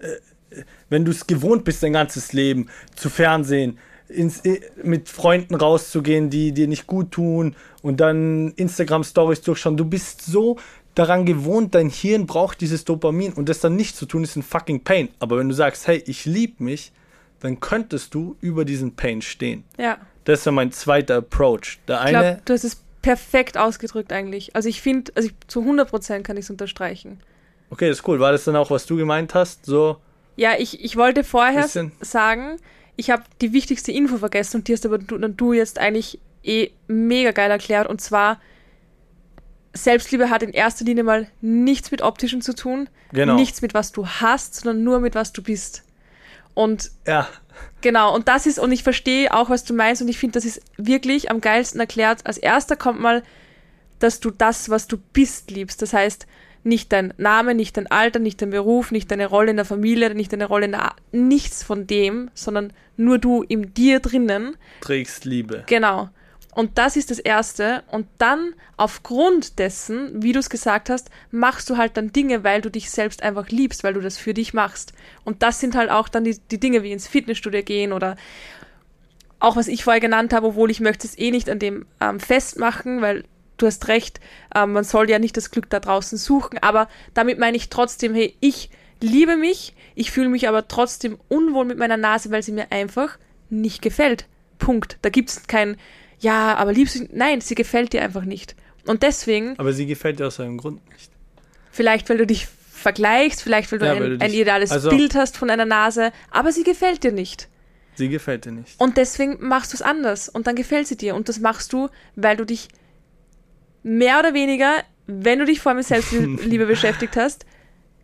äh, wenn du es gewohnt bist, dein ganzes Leben zu Fernsehen, ins, mit Freunden rauszugehen, die dir nicht gut tun und dann Instagram-Stories durchschauen. Du bist so daran gewohnt, dein Hirn braucht dieses Dopamin und das dann nicht zu tun, ist ein fucking Pain. Aber wenn du sagst, hey, ich liebe mich, dann könntest du über diesen Pain stehen. Ja. Das ist ja mein zweiter Approach. Der eine. Ich glaub, du hast es perfekt ausgedrückt eigentlich. Also ich finde, also ich, zu 100% kann ich es unterstreichen. Okay, das ist cool. War das dann auch, was du gemeint hast? So. Ja, ich, ich wollte vorher sagen, ich habe die wichtigste Info vergessen und die hast aber du, du jetzt eigentlich eh mega geil erklärt. Und zwar, Selbstliebe hat in erster Linie mal nichts mit Optischen zu tun, genau. nichts mit was du hast, sondern nur mit was du bist. Und ja. genau, und das ist, und ich verstehe auch, was du meinst, und ich finde, das ist wirklich am geilsten erklärt. Als erster kommt mal, dass du das, was du bist, liebst. Das heißt, nicht dein Name, nicht dein Alter, nicht dein Beruf, nicht deine Rolle in der Familie, nicht deine Rolle in der, nichts von dem, sondern nur du in dir drinnen. Trägst Liebe. Genau. Und das ist das Erste. Und dann, aufgrund dessen, wie du es gesagt hast, machst du halt dann Dinge, weil du dich selbst einfach liebst, weil du das für dich machst. Und das sind halt auch dann die, die Dinge wie ins Fitnessstudio gehen oder auch was ich vorher genannt habe, obwohl ich möchte es eh nicht an dem ähm, festmachen, weil du hast recht, äh, man soll ja nicht das Glück da draußen suchen, aber damit meine ich trotzdem, hey, ich liebe mich, ich fühle mich aber trotzdem unwohl mit meiner Nase, weil sie mir einfach nicht gefällt. Punkt. Da gibt es kein, ja, aber liebst du, nein, sie gefällt dir einfach nicht. Und deswegen. Aber sie gefällt dir aus einem Grund nicht. Vielleicht, weil du dich vergleichst, vielleicht, weil du, ja, ein, weil du ein, ideales also, Bild hast von einer Nase, aber sie gefällt dir nicht. Sie gefällt dir nicht. Und deswegen machst du es anders und dann gefällt sie dir. Und das machst du, weil du dich mehr oder weniger, wenn du dich vor mit Selbstliebe beschäftigt hast,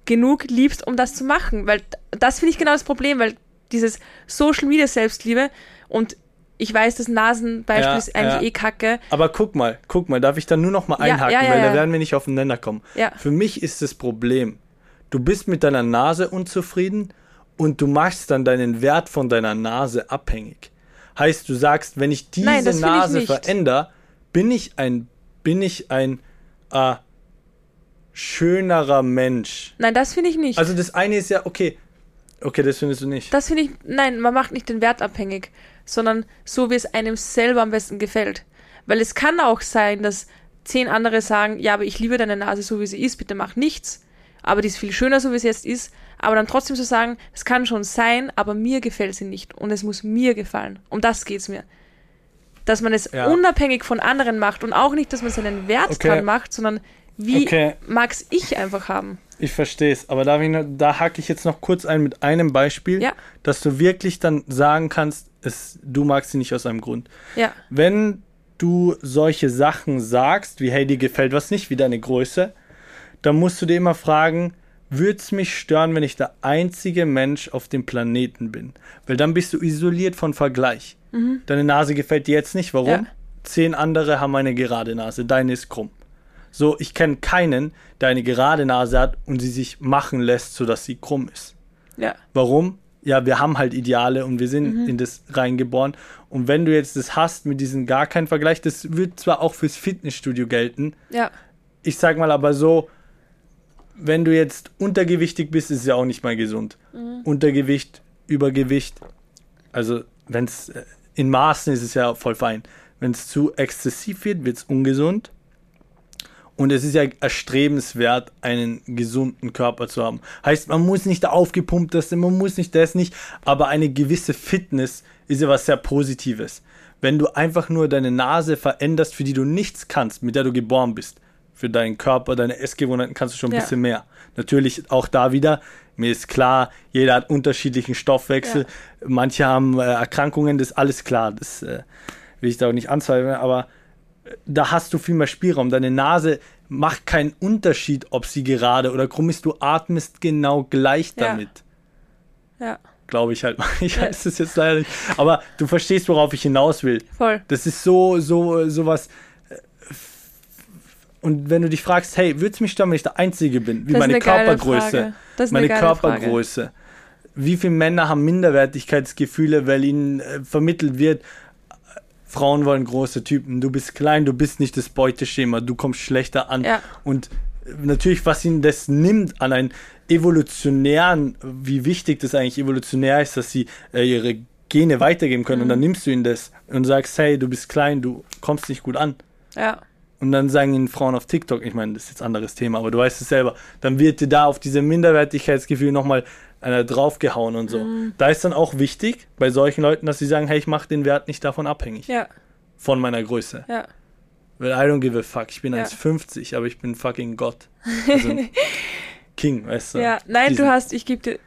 genug liebst, um das zu machen. Weil das finde ich genau das Problem, weil dieses Social Media Selbstliebe und ich weiß, das Nasenbeispiel ja, ist eigentlich ja. eh kacke. Aber guck mal, guck mal, darf ich da nur noch mal einhaken, ja, weil da werden wir nicht aufeinander kommen. Für mich ist das Problem, du bist mit deiner Nase unzufrieden und du machst dann deinen Wert von deiner Nase abhängig. Heißt, du sagst, wenn ich diese Nein, Nase verändere, bin ich ein bin ich ein äh, schönerer Mensch. Nein, das finde ich nicht. Also das eine ist ja, okay, okay, das findest du nicht. Das finde ich, nein, man macht nicht den Wert abhängig, sondern so, wie es einem selber am besten gefällt. Weil es kann auch sein, dass zehn andere sagen, ja, aber ich liebe deine Nase so, wie sie ist, bitte mach nichts. Aber die ist viel schöner, so wie sie jetzt ist. Aber dann trotzdem zu so sagen, es kann schon sein, aber mir gefällt sie nicht. Und es muss mir gefallen. Um das geht es mir dass man es Ja. unabhängig von anderen macht und auch nicht, dass man seinen Wert Okay. dran macht, sondern wie Okay. mag's ich einfach haben. Ich verstehe es, aber da, da hake ich jetzt noch kurz ein mit einem Beispiel, Ja. dass du wirklich dann sagen kannst, es, du magst sie nicht aus einem Grund. Ja, Wenn du solche Sachen sagst, wie hey, dir gefällt was nicht, wie deine Größe, dann musst du dir immer fragen, würde es mich stören, wenn ich der einzige Mensch auf dem Planeten bin? Weil dann bist du isoliert von Vergleich. Deine Nase gefällt dir jetzt nicht. Warum? Ja. Zehn andere haben eine gerade Nase, deine ist krumm. So, ich kenne keinen, der eine gerade Nase hat und sie sich machen lässt, sodass sie krumm ist. ja, Warum? Ja, wir haben halt Ideale und wir sind in das reingeboren. Und wenn du jetzt das hast mit diesem gar keinen Vergleich, das wird zwar auch fürs Fitnessstudio gelten. ja, Ich sag mal aber so, wenn du jetzt untergewichtig bist, ist es ja auch nicht mal gesund. Untergewicht, Übergewicht, also wenn es in Maßen ist es ja voll fein. Wenn es zu exzessiv wird, wird es ungesund. Und es ist ja erstrebenswert, einen gesunden Körper zu haben. Heißt, man muss nicht der aufgepumpteste, man muss nicht das nicht, aber eine gewisse Fitness ist ja was sehr Positives. Wenn du einfach nur deine Nase veränderst, für die du nichts kannst, mit der du geboren bist, für deinen Körper, deine Essgewohnheiten kannst du schon ein Ja. bisschen mehr. Natürlich auch da wieder, mir ist klar, jeder hat unterschiedlichen Stoffwechsel, manche haben äh, Erkrankungen, das ist alles klar, das äh, will ich da auch nicht anzweifeln, aber da hast du viel mehr Spielraum. Deine Nase macht keinen Unterschied, ob sie gerade oder krumm ist. Du atmest genau gleich Ja. damit. ja, Glaube ich halt. Ich weiß es jetzt leider nicht. Aber du verstehst, worauf ich hinaus will. voll. Das ist so, so, sowas. äh, Und wenn du dich fragst, hey, würde es mich stören, wenn ich der Einzige bin? Wie Das meine Körpergröße. Frage. Das ist meine eine geile Frage. Körpergröße. Wie viele Männer haben Minderwertigkeitsgefühle, weil ihnen äh, vermittelt wird, Frauen wollen große Typen, du bist klein, du bist nicht das Beuteschema, du kommst schlechter an. Ja. Und äh, natürlich, was ihnen das nimmt an einen evolutionären, wie wichtig das eigentlich evolutionär ist, dass sie äh, ihre Gene weitergeben können. Mhm. Und dann nimmst du ihnen das und sagst, hey, du bist klein, du kommst nicht gut an. Ja, Und dann sagen ihnen Frauen auf TikTok, ich meine, das ist jetzt ein anderes Thema, aber du weißt es selber, dann wird dir da auf diese Minderwertigkeitsgefühl nochmal einer draufgehauen und so. Mhm. Da ist dann auch wichtig bei solchen Leuten, dass sie sagen, hey, ich mache den Wert nicht davon abhängig, ja, von meiner Größe. ja, Weil I don't give a fuck, ich bin Ja. 1,50, aber ich bin fucking Gott. Also King, weißt du. ja. Nein, Diesen- du hast, ich gebe dir,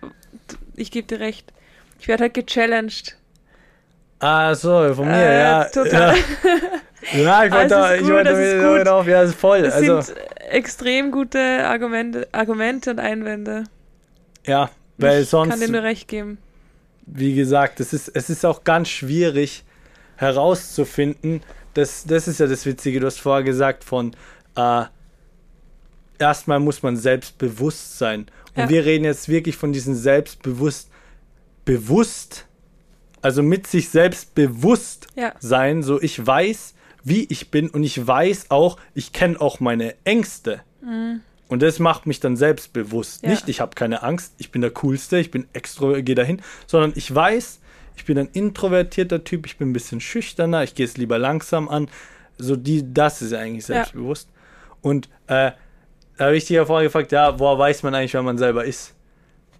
ich gebe dir recht. Ich werde halt gechallenged. Ah, so, von mir, Äh, ja. total. Ja, ja ich wollte da- ist ich gut, wollte das ist damit gut. damit auf, ja, ist voll. Das also, sind extrem gute Argumente, Argumente und Einwände. ja, weil ich sonst kann dir nur recht geben. wie gesagt, es ist, es ist auch ganz schwierig herauszufinden. Das, das ist ja das Witzige, du hast vorher gesagt, von äh, erstmal muss man selbstbewusst sein. Und Ja. wir reden jetzt wirklich von diesem selbstbewusst, bewusst, also mit sich selbst bewusst Ja. sein, so ich weiß, wie ich bin und ich weiß auch, ich kenne auch meine Ängste. Und das macht mich dann selbstbewusst. Ja. Nicht, ich habe keine Angst, ich bin der Coolste, ich bin extro, gehe dahin, sondern ich weiß, ich bin ein introvertierter Typ, ich bin ein bisschen schüchterner, ich gehe es lieber langsam an. So die, das ist eigentlich Ja. selbstbewusst. Und äh, da habe ich dich ja vorher gefragt, ja, woher weiß man eigentlich, wer man selber ist?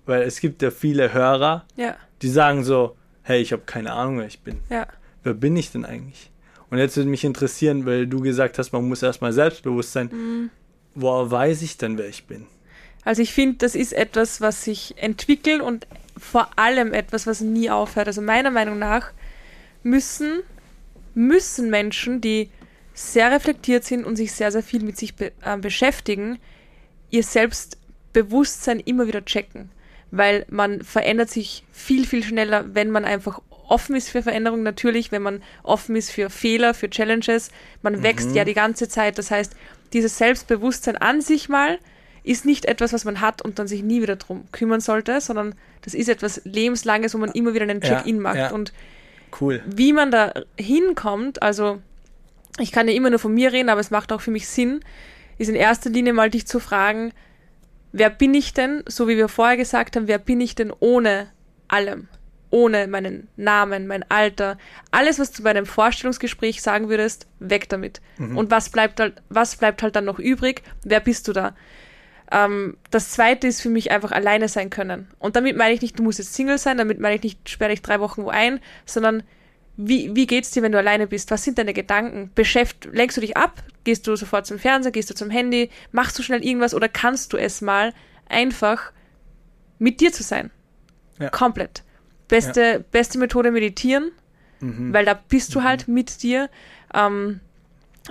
Weil es gibt ja viele Hörer, Ja, die sagen so, hey, ich habe keine Ahnung, wer ich bin. ja, Wer bin ich denn eigentlich? Und jetzt würde mich interessieren, weil du gesagt hast, man muss erstmal selbstbewusst sein. Mhm. Woher weiß ich denn, wer ich bin? Also ich finde, das ist etwas, was sich entwickelt und vor allem etwas, was nie aufhört. Also meiner Meinung nach müssen, müssen Menschen, die sehr reflektiert sind und sich sehr, sehr viel mit sich be äh, beschäftigen, ihr Selbstbewusstsein immer wieder checken. Weil man verändert sich viel, viel schneller, wenn man einfach offen ist für Veränderung. Natürlich, wenn man offen ist für Fehler, für Challenges. Man wächst ja die ganze Zeit. Das heißt, dieses Selbstbewusstsein an sich mal ist nicht etwas, was man hat und dann sich nie wieder drum kümmern sollte, sondern das ist etwas Lebenslanges, wo man immer wieder einen Ja, Check-in macht. ja. Und Cool. wie man da hinkommt, also ich kann ja immer nur von mir reden, aber es macht auch für mich Sinn, ist in erster Linie mal dich zu fragen, wer bin ich denn, so wie wir vorher gesagt haben, wer bin ich denn ohne allem? Ohne meinen Namen, mein Alter, alles, was du bei einem Vorstellungsgespräch sagen würdest, weg damit. Und was bleibt halt, was bleibt halt dann noch übrig? Wer bist du da? Ähm, das zweite ist für mich einfach alleine sein können. Und damit meine ich nicht, du musst jetzt Single sein, damit meine ich nicht, sperre ich drei Wochen wo ein, sondern wie, wie geht's dir, wenn du alleine bist? Was sind deine Gedanken? Beschäft, lenkst du dich ab? Gehst du sofort zum Fernseher? Gehst du zum Handy? Machst du schnell irgendwas? Oder kannst du es mal einfach mit dir zu sein? Ja. Komplett. Beste, beste Methode meditieren, Mhm. weil da bist du halt mit dir. Ähm,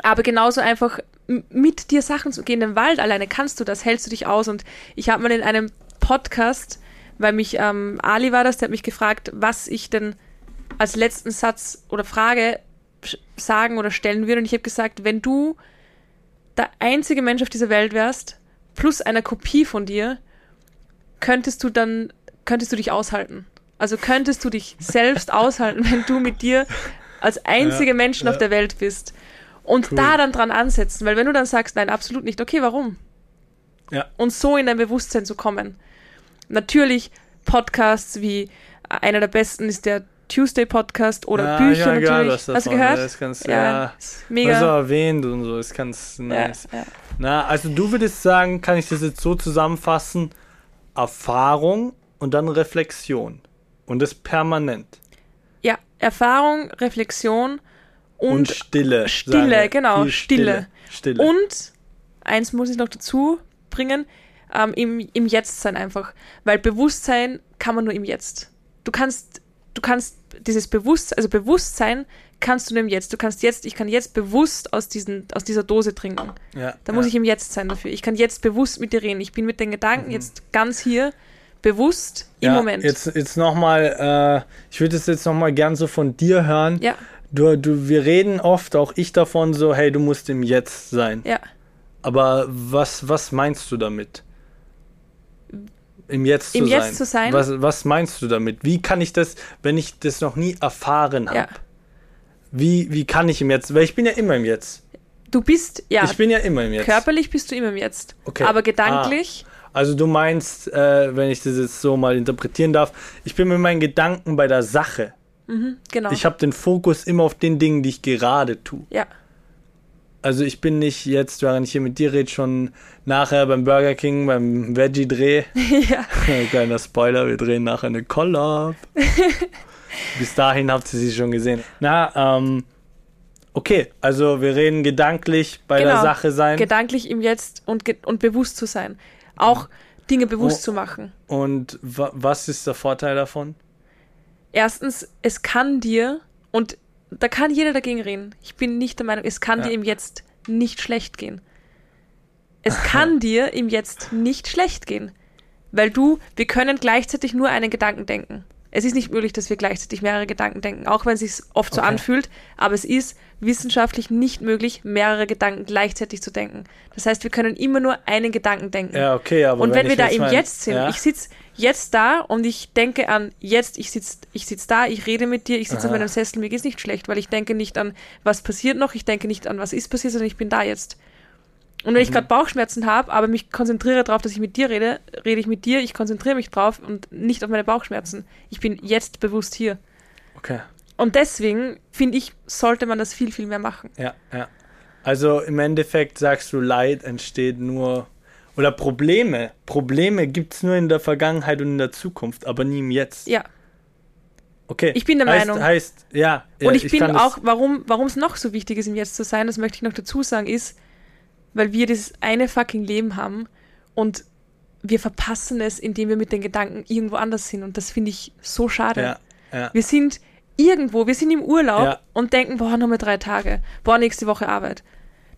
aber genauso einfach mit dir Sachen zu gehen. Im Wald alleine kannst du das, hältst du dich aus. Und ich habe mal in einem Podcast, weil mich ähm, Ali war das, der hat mich gefragt, was ich denn als letzten Satz oder Frage sagen oder stellen würde. Und ich habe gesagt, wenn du der einzige Mensch auf dieser Welt wärst, plus eine Kopie von dir, könntest du dann, könntest du dich aushalten. Also könntest du dich selbst aushalten, wenn du mit dir als einzige Ja, Menschen ja. auf der Welt bist. Und Cool. da dann dran ansetzen, weil wenn du dann sagst, nein, absolut nicht, okay, warum? Ja. Und so in dein Bewusstsein zu kommen. Natürlich Podcasts wie einer der besten ist der Tuesday Podcast oder Ja, Bücher ja, gehört natürlich. was Hast du davon, gehört? ja, das kannst- ja, ja. ist Mega. Also erwähnt und so, ist ganz Ja, nice. ja. Na, also du würdest sagen, kann ich das jetzt so zusammenfassen, Erfahrung und dann Reflexion. Und das permanent. ja, Erfahrung, Reflexion Und, und, Stille. Stille, genau, Die Stille. Stille. Und eins muss ich noch dazu bringen, ähm, im, im Jetzt sein einfach. Weil Bewusstsein kann man nur im Jetzt. Du kannst, du kannst dieses Bewusstsein, also Bewusstsein kannst du nur im Jetzt. Du kannst jetzt, ich kann jetzt bewusst aus, diesen, aus dieser Dose trinken. ja, Da ja. muss ich im Jetzt sein dafür. Ich kann jetzt bewusst mit dir reden. Ich bin mit den Gedanken jetzt ganz hier, bewusst im ja, Moment. Jetzt, jetzt nochmal, äh, ich würde es jetzt nochmal gern so von dir hören. Ja, Du, du, wir reden oft, auch ich davon, so, hey, du musst im Jetzt sein. ja. Aber was, was meinst du damit? Im Jetzt Im zu Jetzt sein. zu sein? Was, was meinst du damit? Wie kann ich das, wenn ich das noch nie erfahren habe? Ja. Wie, wie kann ich im Jetzt? Weil ich bin ja immer im Jetzt. Du bist, ja, Ich bin ja immer im Jetzt. körperlich bist du immer im Jetzt. Okay. Aber gedanklich, Also du meinst, äh, wenn ich das jetzt so mal interpretieren darf, ich bin mit meinen Gedanken bei der Sache. genau. Ich habe den Fokus immer auf den Dingen, die ich gerade tue. ja, Also ich bin nicht jetzt, während ich hier mit dir rede, schon nachher beim Burger King, beim Veggie-Dreh. ja. Kleiner Spoiler, wir drehen nachher eine Collab. Bis dahin habt ihr sie schon gesehen. Na, ähm, okay, also wir reden gedanklich bei der Genau. Sache sein. gedanklich im Jetzt und, und bewusst zu sein. Auch Dinge bewusst Oh. zu machen. Und wa was ist der Vorteil davon? Erstens, es kann dir, und da kann jeder dagegen reden, ich bin nicht der Meinung, es kann Ja. dir im Jetzt nicht schlecht gehen. Es kann dir im Jetzt nicht schlecht gehen. Weil du, wir können gleichzeitig nur einen Gedanken denken. Es ist nicht möglich, dass wir gleichzeitig mehrere Gedanken denken, auch wenn es sich oft so Okay. anfühlt, aber es ist wissenschaftlich nicht möglich, mehrere Gedanken gleichzeitig zu denken. Das heißt, wir können immer nur einen Gedanken denken. Ja, okay, aber Und wenn, wir ich da im mein- Jetzt sind, ja, ich sitz jetzt da und ich denke an jetzt, ich sitz, ich sitz da, ich rede mit dir, ich sitze auf meinem Sessel, mir geht's nicht schlecht, weil ich denke nicht an, was passiert noch, ich denke nicht an, was ist passiert, sondern ich bin da jetzt. Und wenn ich Mhm. gerade Bauchschmerzen habe, aber mich konzentriere darauf, dass ich mit dir rede, rede ich mit dir, ich konzentriere mich drauf und nicht auf meine Bauchschmerzen. Ich bin jetzt bewusst hier. okay. Und deswegen, finde ich, sollte man das viel, viel mehr machen. Ja, ja. Also im Endeffekt sagst du, Leid entsteht nur. Oder Probleme. Probleme gibt es nur in der Vergangenheit und in der Zukunft, aber nie im Jetzt. Ja. Okay. Ich bin der heißt, Meinung. Heißt, ja. Und ich, bin kann das- auch, warum warum es noch so wichtig ist, im Jetzt zu sein, das möchte ich noch dazu sagen, ist, weil wir dieses eine fucking Leben haben und wir verpassen es, indem wir mit den Gedanken irgendwo anders sind. Und das finde ich so schade. Ja, ja. Wir sind irgendwo, wir sind im Urlaub Ja. und denken, boah, nur mal drei Tage, boah, nächste Woche Arbeit.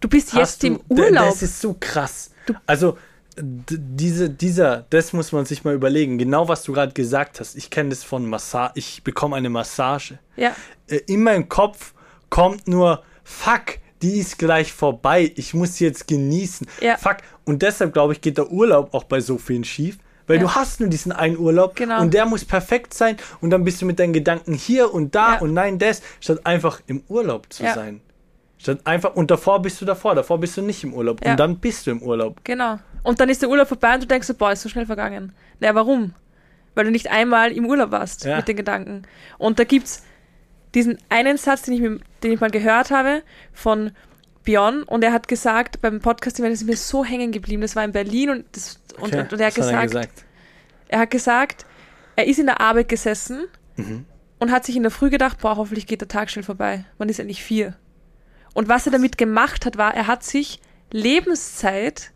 Du bist Hast jetzt du- im Urlaub. Das ist so krass. Also, d- diese, dieser, das muss man sich mal überlegen. Genau was du gerade gesagt hast. Ich kenne das von Massage. Ich bekomme eine Massage. ja, Äh, in meinem Kopf kommt nur, fuck, die ist gleich vorbei. Ich muss sie jetzt genießen. Ja. Fuck. Und deshalb, glaube ich, geht der Urlaub auch bei so vielen schief. Weil Ja. du hast nur diesen einen Urlaub Genau. und der muss perfekt sein und dann bist du mit deinen Gedanken hier und da Ja. und nein, das, statt einfach im Urlaub zu sein. Statt einfach, und davor bist du davor, davor bist du nicht im Urlaub und dann bist du im Urlaub. genau. Und dann ist der Urlaub vorbei und du denkst so, boah, ist so schnell vergangen. Naja, warum? Weil du nicht einmal im Urlaub warst mit den Gedanken. Und da gibt's diesen einen Satz, den ich, mir, den ich mal gehört habe von Björn und er hat gesagt, beim Podcast, das ist mir so hängen geblieben, das war in Berlin und, das, Okay, und, und er hat was gesagt, er hat gesagt, er ist in der Arbeit gesessen Mhm. und hat sich in der Früh gedacht, boah, hoffentlich geht der Tag schnell vorbei. Wann ist endlich vier? Und was er damit gemacht hat, war, er hat sich Lebenszeit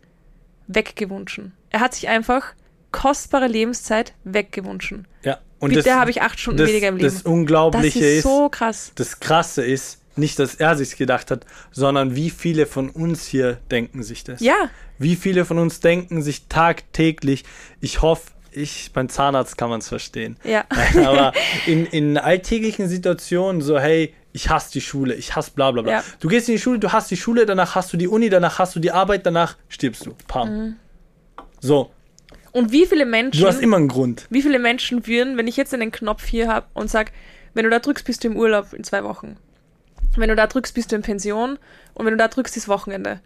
weggewünschen. Er hat sich einfach kostbare Lebenszeit weggewünschen. Ja. Und Bitte habe ich acht Stunden das, weniger im Leben. Das Unglaubliche das ist, ist, so krass. das Krasse ist, nicht, dass er sich gedacht hat, sondern wie viele von uns hier denken sich das. Ja. Wie viele von uns denken sich tagtäglich, ich hoffe, ich, beim Zahnarzt kann man es verstehen. Ja. Aber in, in alltäglichen Situationen so, hey, ich hasse die Schule, ich hasse bla bla bla. Ja. Du gehst in die Schule, du hast die Schule, danach hast du die Uni, danach hast du die Arbeit, danach stirbst du. Pam. Mhm. So, Und wie viele Menschen, du hast immer einen Grund. wie viele Menschen würden, wenn ich jetzt einen Knopf hier habe und sag, wenn du da drückst, bist du im Urlaub in zwei Wochen. Wenn du da drückst, bist du in Pension. Und wenn du da drückst, ist Wochenende.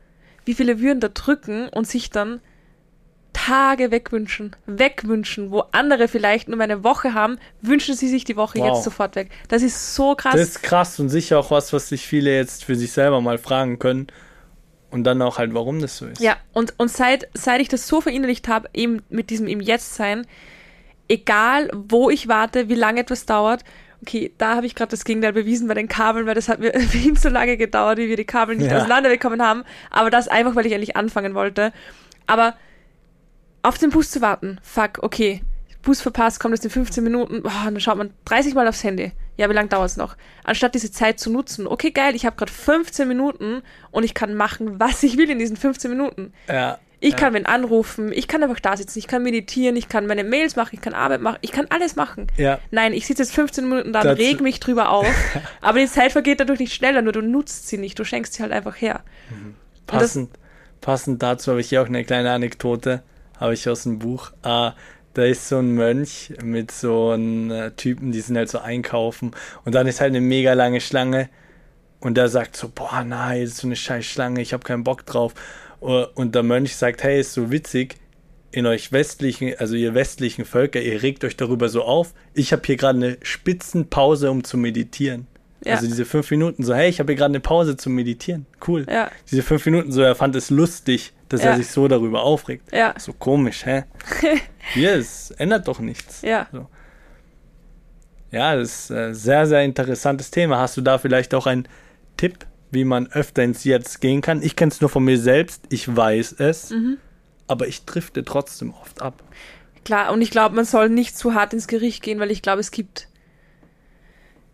Wie viele würden da drücken und sich dann Tage wegwünschen, wegwünschen, wo andere vielleicht nur eine Woche haben, wünschen sie sich die Woche Wow. jetzt sofort weg. Das ist so krass. Das ist krass und sicher auch was, was sich viele jetzt für sich selber mal fragen können. Und dann auch halt, warum das so ist. Ja, und, und seit, seit ich das so verinnerlicht habe, eben mit diesem im Jetzt sein, egal wo ich warte, wie lange etwas dauert, okay, da habe ich gerade das Gegenteil bewiesen bei den Kabeln, weil das hat mir viel zu lange gedauert, wie wir die Kabel nicht Ja. auseinanderbekommen haben. Aber das einfach, weil ich eigentlich anfangen wollte. Aber auf den Bus zu warten, fuck, okay, Bus verpasst, kommt es in 15 Minuten, boah, dann schaut man 30 Mal aufs Handy. Ja, wie lange dauert es noch? Anstatt diese Zeit zu nutzen, okay, geil, ich habe gerade 15 Minuten und ich kann machen, was ich will in diesen 15 Minuten. Ja. Ich ja. kann wen anrufen, ich kann einfach da sitzen, ich kann meditieren, ich kann meine Mails machen, ich kann Arbeit machen, ich kann alles machen. Ja. Nein, ich sitze jetzt 15 Minuten da und reg mich drüber auf, aber die Zeit vergeht dadurch nicht schneller, nur du nutzt sie nicht, du schenkst sie halt einfach her. das- Passend, passend dazu habe ich hier auch eine kleine Anekdote, habe ich aus dem Buch. Ah, da ist so ein Mönch mit so einem äh, Typen, die sind halt so einkaufen und dann ist halt eine mega lange Schlange und der sagt so, boah, nein, das ist so eine scheiß Schlange, ich habe keinen Bock drauf. Uh, Und der Mönch sagt, hey, ist so witzig, in euch westlichen, also ihr westlichen Völker, ihr regt euch darüber so auf. Ich habe hier gerade eine Spitzenpause, um zu meditieren. Ja. Also diese fünf Minuten so, hey, ich habe hier gerade eine Pause zum Meditieren. Cool. Ja. Diese fünf Minuten so, er fand es lustig, dass Ja. er sich so darüber aufregt. Ja. So komisch, hä? Hier, es ändert doch nichts. Ja. So. Ja, das ist ein sehr, sehr interessantes Thema. Hast du da vielleicht auch einen Tipp, wie man öfter ins Jetzt gehen kann? Ich kenne es nur von mir selbst, ich weiß es, Mhm. aber ich drifte trotzdem oft ab. Klar, und ich glaube, man soll nicht zu hart ins Gericht gehen, weil ich glaube, es gibt.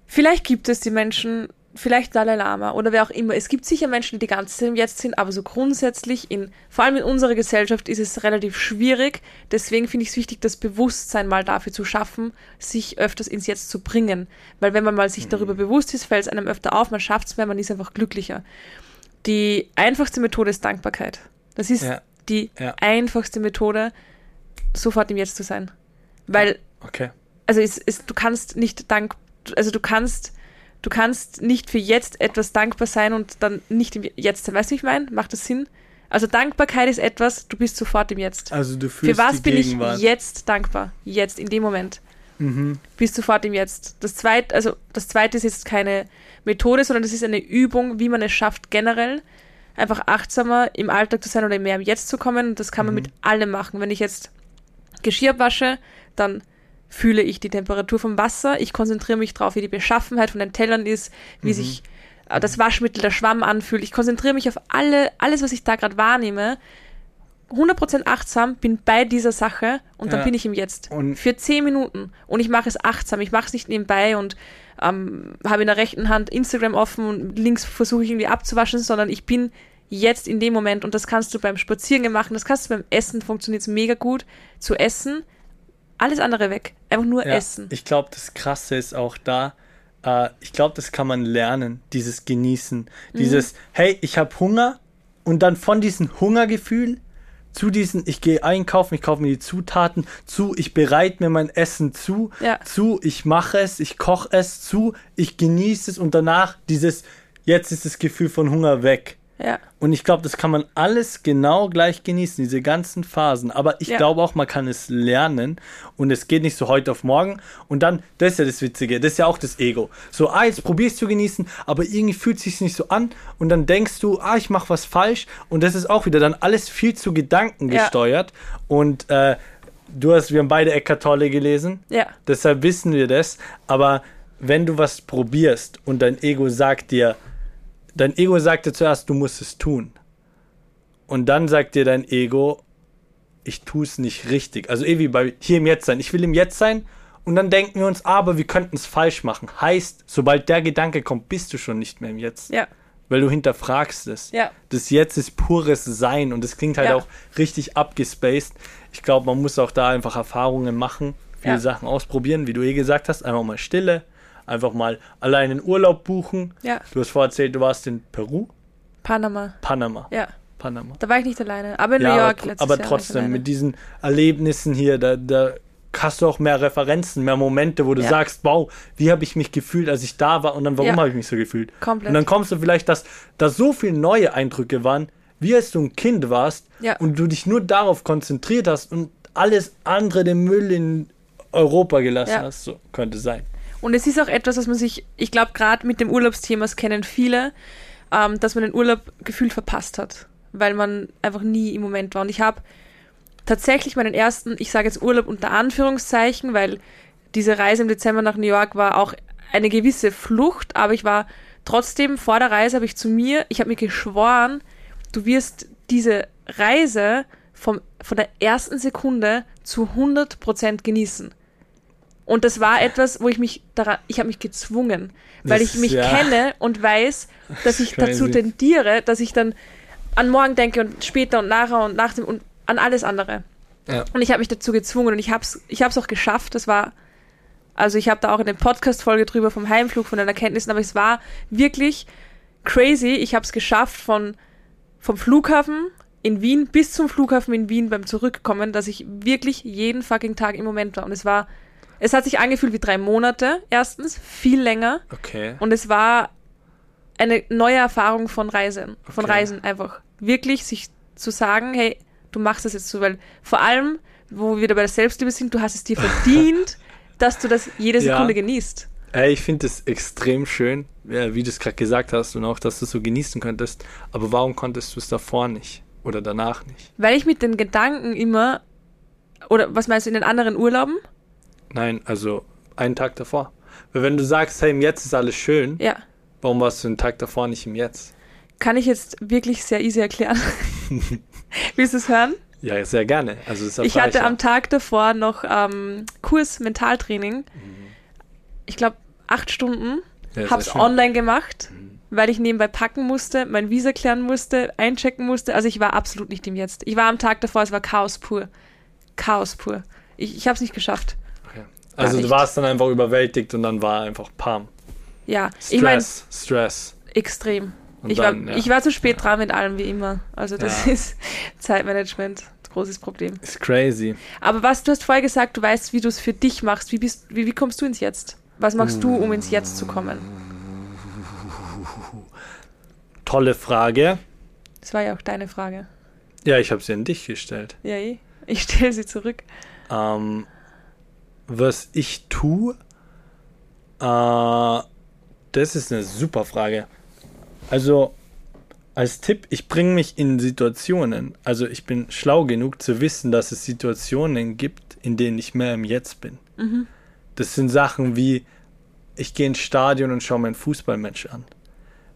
Vielleicht gibt es die Menschen, vielleicht Dalai Lama oder wer auch immer. Es gibt sicher Menschen, die die ganze Zeit im Jetzt sind, aber so grundsätzlich, in, vor allem in unserer Gesellschaft, ist es relativ schwierig. Deswegen finde ich es wichtig, das Bewusstsein mal dafür zu schaffen, sich öfters ins Jetzt zu bringen. Weil wenn man mal sich darüber bewusst ist, fällt es einem öfter auf, man schafft es mehr, man ist einfach glücklicher. Die einfachste Methode ist Dankbarkeit. Das ist Ja. die Ja. einfachste Methode, sofort im Jetzt zu sein. Weil, Okay. also es, es, du kannst nicht dank, also du kannst, du kannst nicht für jetzt etwas dankbar sein und dann nicht im Jetzt sein. Weißt du, wie ich meine? Macht das Sinn? Also Dankbarkeit ist etwas, du bist sofort im Jetzt. Also du Für fühlst was die bin ich jetzt dankbar? Jetzt, in dem Moment. Mhm. Bist sofort im Jetzt. Das zweite, also das zweite ist jetzt keine Methode, sondern das ist eine Übung, wie man es schafft, generell einfach achtsamer im Alltag zu sein oder mehr im Jetzt zu kommen. Und das kann man Mhm. mit allem machen. Wenn ich jetzt Geschirr wasche, dann fühle ich die Temperatur vom Wasser. Ich konzentriere mich drauf, wie die Beschaffenheit von den Tellern ist, wie Mhm. sich äh, das Waschmittel, der Schwamm anfühlt. Ich konzentriere mich auf alle, alles, was ich da gerade wahrnehme. 100% achtsam, bin bei dieser Sache und dann Ja. bin ich im Jetzt. Und- Für 10 Minuten. Und ich mache es achtsam. Ich mache es nicht nebenbei und ähm, habe in der rechten Hand Instagram offen und links versuche ich irgendwie abzuwaschen, sondern ich bin jetzt in dem Moment und das kannst du beim Spazierengehen machen, das kannst du beim Essen, funktioniert es mega gut, zu essen, alles andere weg, einfach nur Ja, essen. Ich glaube, das Krasse ist auch da, äh, ich glaube, das kann man lernen, dieses Genießen. Mhm. Dieses, hey, ich habe Hunger und dann von diesem Hungergefühl zu diesen, ich gehe einkaufen, ich kaufe mir die Zutaten, zu, ich bereite mir mein Essen zu, Ja. zu, ich mache es, ich koche es, zu, ich genieße es und danach dieses, jetzt ist das Gefühl von Hunger weg. Ja, Und ich glaube, das kann man alles genau gleich genießen, diese ganzen Phasen. Aber ich Ja. glaube auch, man kann es lernen und es geht nicht so heute auf morgen. Und dann, das ist ja das Witzige, das ist ja auch das Ego. So, ah, jetzt probierst du genießen, aber irgendwie fühlt es sich nicht so an und dann denkst du, ah, ich mache was falsch und das ist auch wieder dann alles viel zu Gedanken Ja. gesteuert. Und äh, du hast, wir haben beide Eckart Tolle gelesen. ja, Deshalb wissen wir das. Aber wenn du was probierst und dein Ego sagt dir, dein Ego sagt dir zuerst, du musst es tun. Und dann sagt dir dein Ego, ich tue es nicht richtig. Also eh wie bei hier im Jetzt sein. Ich will im Jetzt sein und dann denken wir uns, aber wir könnten es falsch machen. Heißt, sobald der Gedanke kommt, bist du schon nicht mehr im Jetzt. Ja. Weil du hinterfragst es. Ja. Das Jetzt ist pures Sein und es klingt halt Ja. auch richtig abgespaced. Ich glaube, man muss auch da einfach Erfahrungen machen, viele. Sachen ausprobieren, wie du eh gesagt hast. Einfach mal Stille, einfach mal allein in Urlaub buchen. Ja. Du hast vorher erzählt, du warst in Peru, Panama. Panama. Ja. Panama. Da war ich nicht alleine. Aber in Ja, New York aber, letztes aber Jahr ich trotzdem, mit diesen Erlebnissen hier, da, da hast du auch mehr Referenzen, mehr Momente, wo du Ja. sagst, wow, wie habe ich mich gefühlt, als ich da war und dann, warum Ja. habe ich mich so gefühlt? Komplett. Und dann kommst du vielleicht, dass da so viele neue Eindrücke waren, wie als du ein Kind warst Ja. und du dich nur darauf konzentriert hast und alles andere den Müll in Europa gelassen hast. So könnte sein. Und es ist auch etwas, was man sich, ich glaube, gerade mit dem Urlaubsthema, das kennen viele, ähm, dass man den Urlaub gefühlt verpasst hat, weil man einfach nie im Moment war. Und ich habe tatsächlich meinen ersten, ich sage jetzt Urlaub unter Anführungszeichen, weil diese Reise im Dezember nach New York war auch eine gewisse Flucht, aber ich war trotzdem vor der Reise, habe ich zu mir, ich habe mir geschworen, du wirst diese Reise vom, von der ersten Sekunde zu 100% genießen. Und das war etwas, wo ich mich daran, ich habe mich gezwungen, weil Das- ich mich ja. kenne und weiß, dass ich dazu Crazy. tendiere, dass ich dann an morgen denke und später und nachher und nach dem und an alles andere. Ja. Und ich habe mich dazu gezwungen und ich habe es ich hab's auch geschafft. Das war, also ich habe da auch eine Podcast-Folge drüber vom Heimflug, von den Erkenntnissen, aber es war wirklich crazy. Ich habe es geschafft von, vom Flughafen in Wien bis zum Flughafen in Wien beim Zurückkommen, dass ich wirklich jeden fucking Tag im Moment war. Und es war, es hat sich angefühlt wie drei Monate, erstens, viel länger. Okay. Und es war eine neue Erfahrung von Reisen, von Okay. Reisen einfach. Wirklich sich zu sagen, hey, du machst das jetzt so, weil vor allem, wo wir wieder bei der Selbstliebe sind, du hast es dir verdient, dass du das jede Ja. Sekunde genießt. Ey, ich finde es extrem schön, ja, wie du es gerade gesagt hast und auch, dass du es so genießen könntest. Aber warum konntest du es davor nicht? Oder danach nicht? Weil ich mit den Gedanken immer, oder was meinst du, in den anderen Urlauben? Nein, also einen Tag davor. Weil wenn du sagst, hey, im Jetzt ist alles schön, Ja. warum warst du den Tag davor nicht im Jetzt? Kann ich jetzt wirklich sehr easy erklären. Willst du es hören? Ja, sehr gerne. Also das Ich hatte am Tag davor noch ähm, Kurs Mentaltraining. Ich glaube, acht Stunden. Ja, Hab's schön. online gemacht, weil ich nebenbei packen musste, mein Visa klären musste, einchecken musste. Also ich war absolut nicht im Jetzt. Ich war am Tag davor, es war Chaos pur. Chaos pur. Ich, ich habe es nicht geschafft. Also du warst dann einfach überwältigt und dann war einfach Pam. Ja, Stress, ich meine, Stress. extrem. Ich, dann, war, ja. ich war zu spät dran mit allem wie immer. Also das Ja. ist Zeitmanagement, großes Problem. Ist crazy. Aber was, du hast vorher gesagt, du weißt, wie du es für dich machst. Wie, bist, wie, wie kommst du ins Jetzt? Was machst du, um ins Jetzt zu kommen? Tolle Frage. Das war ja auch deine Frage. Ja, ich habe sie an dich gestellt. Ja, eh. ich stelle sie zurück. Ähm, was ich tue, äh, das ist eine super Frage. Also, als Tipp, ich bringe mich in Situationen. Also, ich bin schlau genug zu wissen, dass es Situationen gibt, in denen ich mehr im Jetzt bin. Das sind Sachen wie, ich gehe ins Stadion und schaue mir ein Fußballmatch an.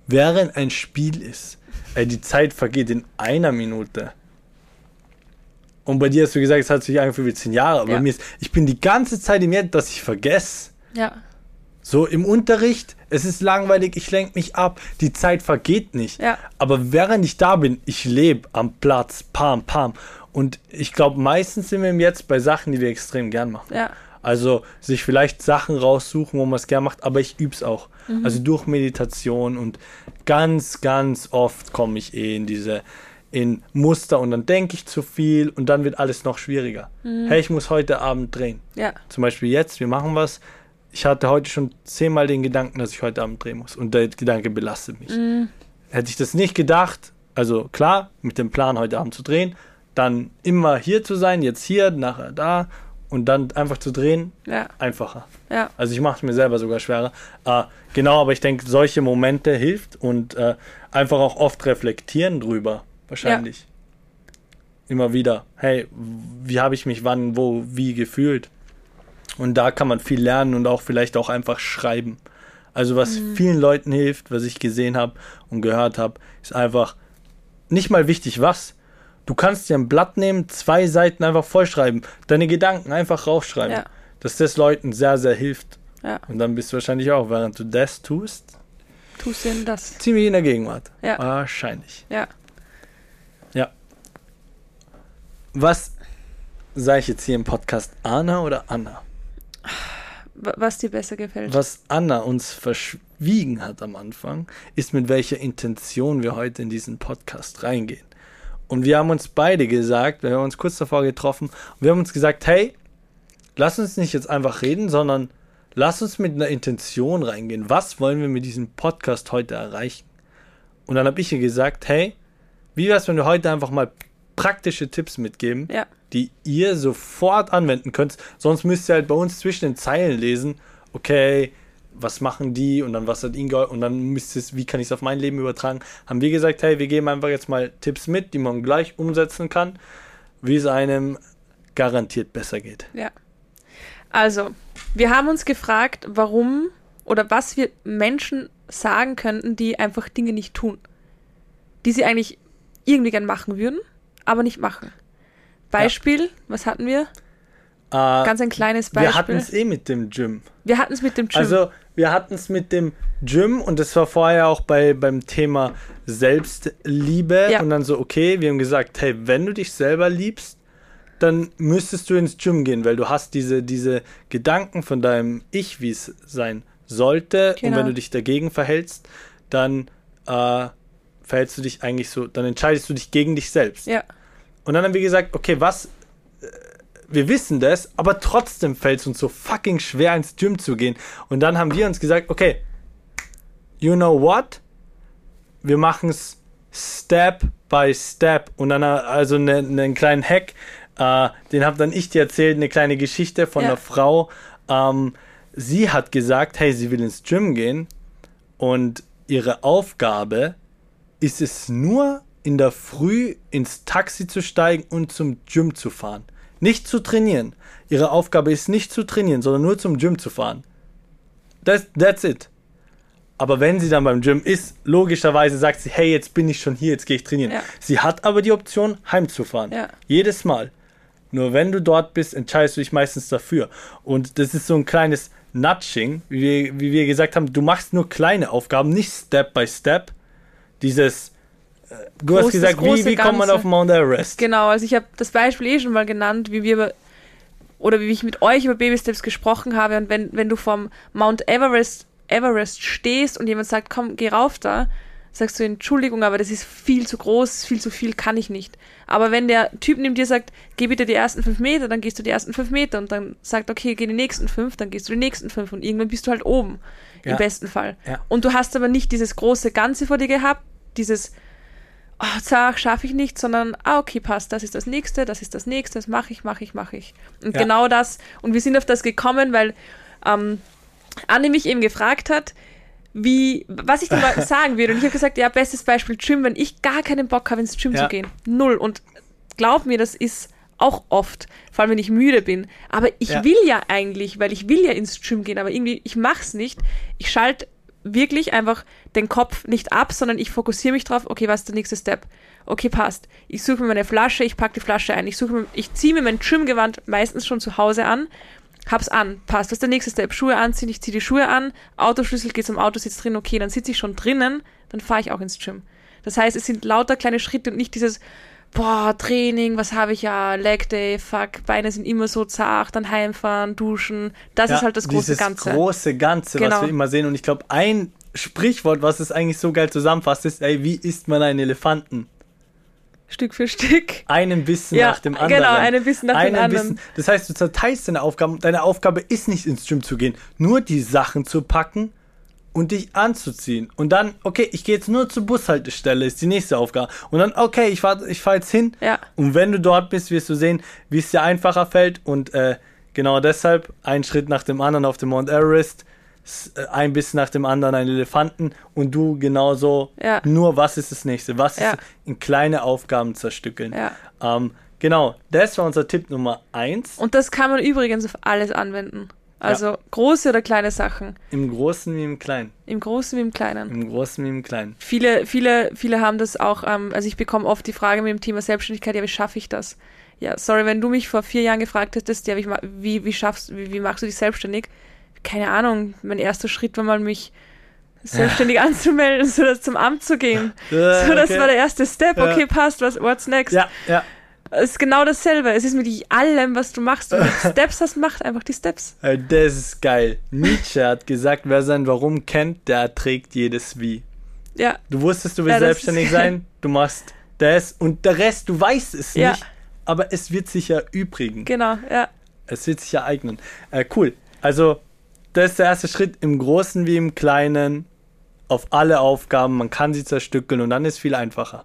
Während ein Spiel ist, ey, die Zeit vergeht in einer Minute. Und bei dir hast du gesagt, es hat sich angefühlt wie zehn Jahre. Aber Ja. bei mir ist, ich bin die ganze Zeit im Jetzt, dass ich vergesse. Ja, So im Unterricht, es ist langweilig, ich lenke mich ab, die Zeit vergeht nicht. Ja. Aber während ich da bin, ich lebe am Platz, pam, pam. Und ich glaube, meistens sind wir im Jetzt bei Sachen, die wir extrem gern machen. ja, Also sich vielleicht Sachen raussuchen, wo man es gern macht, aber ich üb's auch. Also durch Meditation und ganz, ganz oft komme ich eh in diese in Muster und dann denke ich zu viel und dann wird alles noch schwieriger. Hey, ich muss heute Abend drehen. ja, Zum Beispiel jetzt, wir machen was. Ich hatte heute schon zehnmal den Gedanken, dass ich heute Abend drehen muss. Und der Gedanke belastet mich. Hätte ich das nicht gedacht, also klar, mit dem Plan, heute Abend zu drehen, dann immer hier zu sein, jetzt hier, nachher da und dann einfach zu drehen, ja, einfacher. ja, Also ich mache es mir selber sogar schwerer. Äh, genau, aber ich denke, solche Momente hilft und äh, einfach auch oft reflektieren drüber, wahrscheinlich. Immer wieder, hey, wie habe ich mich wann, wo, wie gefühlt? Und da kann man viel lernen und auch vielleicht auch einfach schreiben. Also was mhm. vielen Leuten hilft, was ich gesehen habe und gehört habe, ist einfach nicht mal wichtig was. Du kannst dir ein Blatt nehmen, zwei Seiten einfach vollschreiben, deine Gedanken einfach raufschreiben. Ja. Dass das Leuten sehr, sehr hilft. Ja. Und dann bist du wahrscheinlich auch, während du das tust, tust du denn das? Ziemlich in der Gegenwart. Ja. Wahrscheinlich. Ja. Ja. Was sage ich jetzt hier im Podcast? Anna oder Anna? Was dir besser gefällt. Was Anna uns verschwiegen hat am Anfang, ist mit welcher Intention wir heute in diesen Podcast reingehen. Und wir haben uns beide gesagt, wir haben uns kurz davor getroffen, und wir haben uns gesagt, hey, lass uns nicht jetzt einfach reden, sondern lass uns mit einer Intention reingehen. Was wollen wir mit diesem Podcast heute erreichen? Und dann habe ich ihr gesagt, hey, wie wäre es, wenn wir heute einfach mal praktische Tipps mitgeben, ja. die ihr sofort anwenden könnt. Sonst müsst ihr halt bei uns zwischen den Zeilen lesen, okay, was machen die und dann was hat Inga und dann müsst ihr es, wie kann ich es auf mein Leben übertragen. Haben wir gesagt, hey, wir geben einfach jetzt mal Tipps mit, die man gleich umsetzen kann, wie es einem garantiert besser geht. Ja. Also, wir haben uns gefragt, warum oder was wir Menschen sagen könnten, die einfach Dinge nicht tun. Die sie eigentlich irgendwie gern machen würden, aber nicht machen. Beispiel, ja. was hatten wir? Uh, Ganz ein kleines Beispiel. Wir hatten es eh mit dem Gym. Wir hatten es mit dem Gym. Also, wir hatten es mit dem Gym und das war vorher auch bei, beim Thema Selbstliebe. Ja. Und dann so, okay, wir haben gesagt, hey, wenn du dich selber liebst, dann müsstest du ins Gym gehen, weil du hast diese, diese Gedanken von deinem Ich, wie es sein sollte. Genau. Und wenn genau. du dich dagegen verhältst, dann äh, verhältst du dich eigentlich so, dann entscheidest du dich gegen dich selbst. Ja. Und dann haben wir gesagt, okay, was, äh, wir wissen das, aber trotzdem fällt es uns so fucking schwer, ins Gym zu gehen. Und dann haben wir uns gesagt, okay, you know what? Wir machen es Step by Step. Und dann also einen ne, kleinen Hack, äh, den habe dann ich dir erzählt, eine kleine Geschichte von ja. einer Frau. Ähm, sie hat gesagt, hey, sie will ins Gym gehen und ihre Aufgabe ist es nur in der Früh ins Taxi zu steigen und zum Gym zu fahren. Nicht zu trainieren. Ihre Aufgabe ist nicht zu trainieren, sondern nur zum Gym zu fahren. That's, that's it. Aber wenn sie dann beim Gym ist, logischerweise sagt sie, hey, jetzt bin ich schon hier, jetzt gehe ich trainieren. Ja. Sie hat aber die Option, heimzufahren. Ja. Jedes Mal. Nur wenn du dort bist, entscheidest du dich meistens dafür. Und das ist so ein kleines Nudging, wie wir, wie wir gesagt haben, du machst nur kleine Aufgaben, nicht Step by Step. Dieses, äh, du Groß, hast gesagt, wie, wie kommt man auf Mount Everest? Genau, also ich habe das Beispiel eh schon mal genannt, wie wir oder wie ich mit euch über Baby Steps gesprochen habe und wenn, wenn du vom Mount Everest, Everest stehst und jemand sagt, komm, geh rauf da, sagst du, Entschuldigung, aber das ist viel zu groß, viel zu viel, kann ich nicht. Aber wenn der Typ neben dir sagt, geh bitte die ersten fünf Meter, dann gehst du die ersten fünf Meter und dann sagt, okay, geh die nächsten fünf, dann gehst du die nächsten fünf und irgendwann bist du halt oben, ja. im besten Fall. Ja. Und du hast aber nicht dieses große Ganze vor dir gehabt, dieses, oh, sag, schaffe ich nicht, sondern, ah, okay, passt, das ist das nächste, das ist das nächste, das mache ich, mache ich, mache ich. Und ja. genau das, und wir sind auf das gekommen, weil ähm, Anne mich eben gefragt hat, wie, was ich den Leuten sagen würde. Und ich habe gesagt, ja, bestes Beispiel Gym, wenn ich gar keinen Bock habe, ins Gym ja. zu gehen. Null. Und glaub mir, das ist auch oft, vor allem wenn ich müde bin. Aber ich ja. will ja eigentlich, weil ich will ja ins Gym gehen, aber irgendwie, ich mach's nicht. Ich schalte wirklich einfach den Kopf nicht ab, sondern ich fokussiere mich drauf, okay, was ist der nächste Step? Okay, passt. Ich suche mir meine Flasche, ich packe die Flasche ein. Ich suche mir, ich ziehe mir mein Gymgewand meistens schon zu Hause an hab's an, passt. Was ist der nächste Step? Schuhe anziehen, ich ziehe die Schuhe an, Autoschlüssel geht zum Auto, sitzt drin, okay, dann sitze ich schon drinnen, dann fahre ich auch ins Gym. Das heißt, es sind lauter kleine Schritte und nicht dieses, boah, Training, was habe ich ja, Leg Day, fuck, Beine sind immer so zart, dann heimfahren, duschen. Das ja, ist halt das große Ganze. Das große Ganze, genau. was wir immer sehen. Und ich glaube, ein Sprichwort, was es eigentlich so geil zusammenfasst, ist, ey, wie isst man einen Elefanten? Stück für Stück. Einen Bissen ja, nach dem anderen. Genau, einen Bissen nach einen dem anderen. Bissen. Das heißt, du zerteilst deine Aufgaben. Deine Aufgabe ist nicht ins Gym zu gehen, nur die Sachen zu packen und dich anzuziehen. Und dann, okay, ich gehe jetzt nur zur Bushaltestelle, ist die nächste Aufgabe. Und dann, okay, ich fahre ich fahr jetzt hin. Ja. Und wenn du dort bist, wirst du sehen, wie es dir einfacher fällt. Und äh, genau deshalb, ein Schritt nach dem anderen auf dem Mount Everest äh, ein Biss nach dem anderen einen Elefanten und du genauso. Ja. Nur was ist das nächste? Was ja. ist in kleine Aufgaben zerstückeln? Ja. Ähm, Genau, das war unser Tipp Nummer 1. Und das kann man übrigens auf alles anwenden. Also große oder kleine Sachen. Im Großen wie im Kleinen. Im Großen wie im Kleinen. Im Großen wie im Kleinen. Viele, viele, viele haben das auch, ähm, also ich bekomme oft die Frage mit dem Thema Selbstständigkeit, ja, wie schaffe ich das? Ja, sorry, wenn du mich vor vier Jahren gefragt hättest, ja, wie, wie, schaffst, wie, wie machst du dich selbstständig? Keine Ahnung, mein erster Schritt war mal, mich selbstständig anzumelden, so das zum Amt zu gehen. Äh, So, das okay. war der erste Step. Ja. Okay, passt, was, what's next? Ja, ja. Es ist genau dasselbe. Es ist mit allem, was du machst. Wenn du Steps hast, mach einfach die Steps. Das ist geil. Nietzsche hat gesagt, wer sein Warum kennt, der erträgt jedes Wie. Ja, Du wusstest, du willst Ja, selbstständig sein, du machst das und der Rest, du weißt es Ja. nicht, aber es wird sich erübrigen. genau, ja. Es wird sich ereignen. Äh, cool. Also, das ist der erste Schritt im Großen wie im Kleinen auf alle Aufgaben. Man kann sie zerstückeln und dann ist viel einfacher.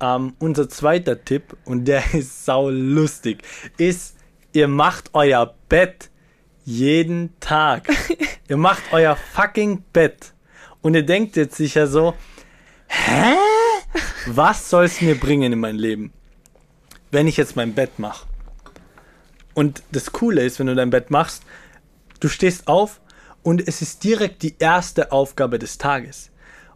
Ähm, unser zweiter Tipp, und der ist sau lustig, ist, ihr macht euer Bett jeden Tag. ihr macht euer fucking Bett. Und ihr denkt jetzt sicher so, hä? Was soll es mir bringen in mein Leben, wenn ich jetzt mein Bett mache? Und das Coole ist, wenn du dein Bett machst, du stehst auf und es ist direkt die erste Aufgabe des Tages.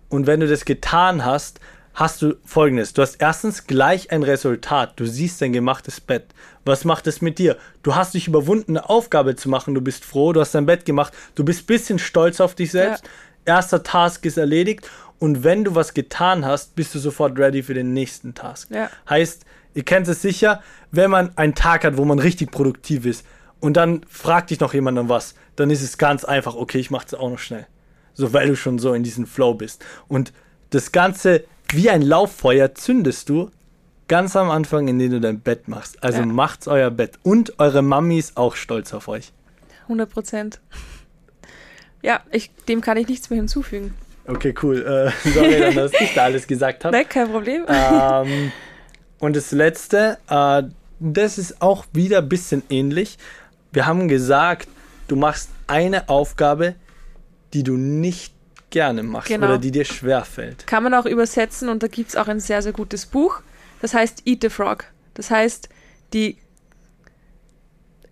Und wenn du das getan hast, hast du folgendes. Du hast erstens gleich ein Resultat. Du siehst dein gemachtes Bett. Was macht es mit dir? Du hast dich überwunden, eine Aufgabe zu machen. Du bist froh, du hast dein Bett gemacht. Du bist ein bisschen stolz auf dich selbst. Erster Task ist erledigt. Und wenn du was getan hast, bist du sofort ready für den nächsten Task. Ja. Heißt, ihr kennt es sicher, wenn man einen Tag hat, wo man richtig produktiv ist und dann fragt dich noch jemand um was, dann ist es ganz einfach, okay, ich mach's auch noch schnell. So, weil du schon so in diesem Flow bist. Und das Ganze wie ein Lauffeuer zündest du ganz am Anfang, indem du dein Bett machst. Also Ja. macht's euer Bett. Und eure Mami ist auch stolz auf euch. 100 Prozent. Ja, ich, dem kann ich nichts mehr hinzufügen. Okay, cool. Äh, sorry, dann, dass ich da alles gesagt habe. Ne, kein Problem. ähm, und das letzte, äh, das ist auch wieder ein bisschen ähnlich. Wir haben gesagt, du machst eine Aufgabe, die du nicht gerne machst Genau. oder die dir schwer fällt. Kann man auch übersetzen und da gibt es auch ein sehr, sehr gutes Buch. Das heißt Eat the Frog. Das heißt, die,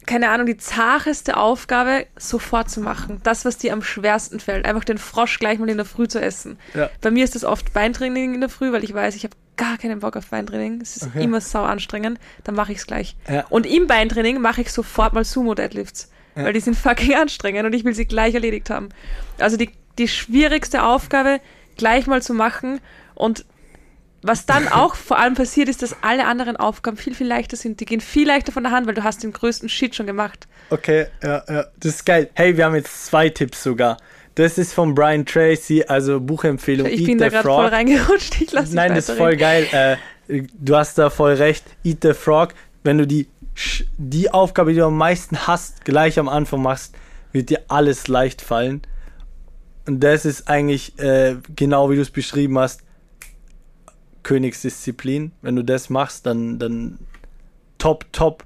keine Ahnung, die zacheste Aufgabe sofort zu machen. Das, was dir am schwersten fällt. Einfach den Frosch gleich mal in der Früh zu essen. Ja. Bei mir ist das oft Beintraining in der Früh, weil ich weiß, ich habe gar keinen Bock auf Beintraining. Es ist Okay. immer sau anstrengend. Dann mache ich es gleich. Ja. Und im Beintraining mache ich sofort mal Sumo-Deadlifts. Ja. Weil die sind fucking anstrengend und ich will sie gleich erledigt haben. Also die, die schwierigste Aufgabe gleich mal zu machen und was dann auch vor allem passiert, ist, dass alle anderen Aufgaben viel, viel leichter sind. Die gehen viel leichter von der Hand, weil du hast den größten Shit schon gemacht. Okay, ja, ja, das ist geil. Hey, wir haben jetzt zwei Tipps sogar. Das ist von Brian Tracy, also Buchempfehlung Ich Eat bin the da gerade voll reingerutscht. Ich lasse Nein, das ist voll geil. Äh, du hast da voll recht. Eat the Frog. Wenn du die, die Aufgabe, die du am meisten hast, gleich am Anfang machst, wird dir alles leicht fallen. Und das ist eigentlich äh, genau wie du es beschrieben hast. Königsdisziplin. Wenn du das machst, dann, dann top, top.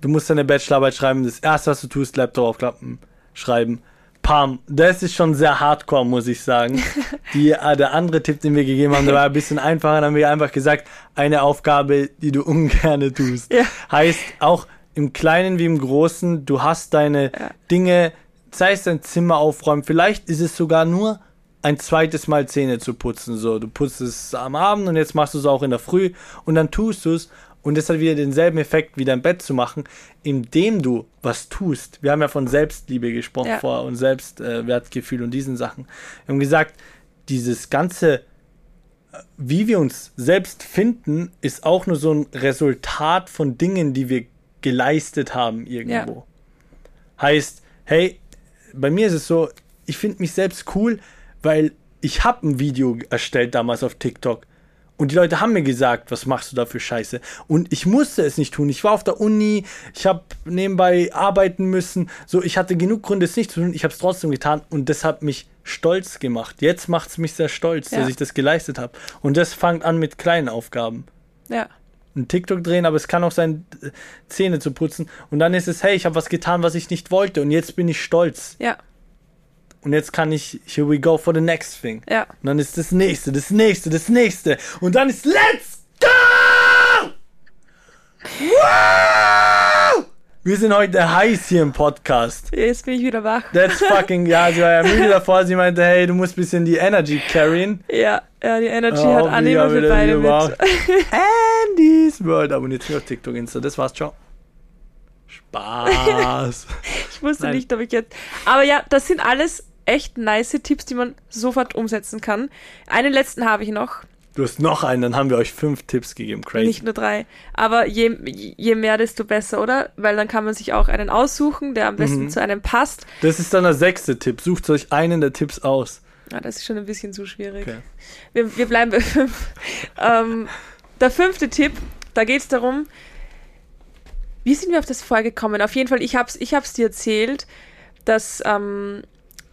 Du musst deine Bachelorarbeit schreiben. Das erste, was du tust, Laptop aufklappen, schreiben. Pam. Das ist schon sehr hardcore, muss ich sagen. Die, äh, der andere Tipp, den wir gegeben haben, der war ein bisschen einfacher. Dann haben wir einfach gesagt, eine Aufgabe, die du ungern tust. Ja. Heißt auch im Kleinen wie im Großen, du hast deine Ja. Dinge, sei es dein Zimmer aufräumen, vielleicht ist es sogar nur ein zweites Mal Zähne zu putzen. So, du putzt es am Abend und jetzt machst du es auch in der Früh und dann tust du es und das hat wieder denselben Effekt wie dein Bett zu machen, indem du was tust. Wir haben ja von Selbstliebe gesprochen Ja. vor und Selbstwertgefühl und diesen Sachen. Wir haben gesagt, dieses ganze äh, wie wir uns selbst finden, ist auch nur so ein Resultat von Dingen, die wir geleistet haben irgendwo. Heißt, hey, bei mir ist es so, ich finde mich selbst cool, weil ich habe ein Video erstellt damals auf TikTok. Und die Leute haben mir gesagt, was machst du da für Scheiße? Und ich musste es nicht tun. Ich war auf der Uni, ich habe nebenbei arbeiten müssen. So, ich hatte genug Gründe, es nicht zu tun. Ich habe es trotzdem getan und das hat mich stolz gemacht. Jetzt macht es mich sehr stolz, Ja. dass ich das geleistet habe. Und das fängt an mit kleinen Aufgaben Ja, ein TikTok drehen, aber es kann auch sein, äh, Zähne zu putzen. Und dann ist es, hey, ich habe was getan, was ich nicht wollte. Und jetzt bin ich stolz. ja, Und jetzt kann ich, here we go for the next thing. ja. Und dann ist das nächste, das nächste, das nächste. Und dann ist let's go! Wir sind heute heiß hier im Podcast. Jetzt bin ich wieder wach. That's fucking, ja, sie war ja müde davor. Sie meinte, hey, du musst ein bisschen die Energy carryen. Ja, ja, die Energy Oh, hat Anni wie immer haben für wir beide mit. Andy's World. Abonniert mich auf TikTok, Insta. Das war's, ciao. Spaß. Ich wusste Nein. nicht, ob ich jetzt. Aber ja, das sind alles echt nice Tipps, die man sofort umsetzen kann. Einen letzten habe ich noch. Du hast noch einen, dann haben wir euch fünf Tipps gegeben. Crazy. Nicht nur drei. Aber je, je mehr, desto besser, oder? Weil dann kann man sich auch einen aussuchen, der am besten Mhm. zu einem passt. Das ist dann der sechste Tipp. Sucht euch einen der Tipps aus. Ah, das ist schon ein bisschen zu schwierig. Okay. Wir, wir bleiben bei fünf. ähm, der fünfte Tipp, da geht es darum, wie sind wir auf das vorgekommen? Auf jeden Fall, ich hab's, ich hab's dir erzählt, dass ähm,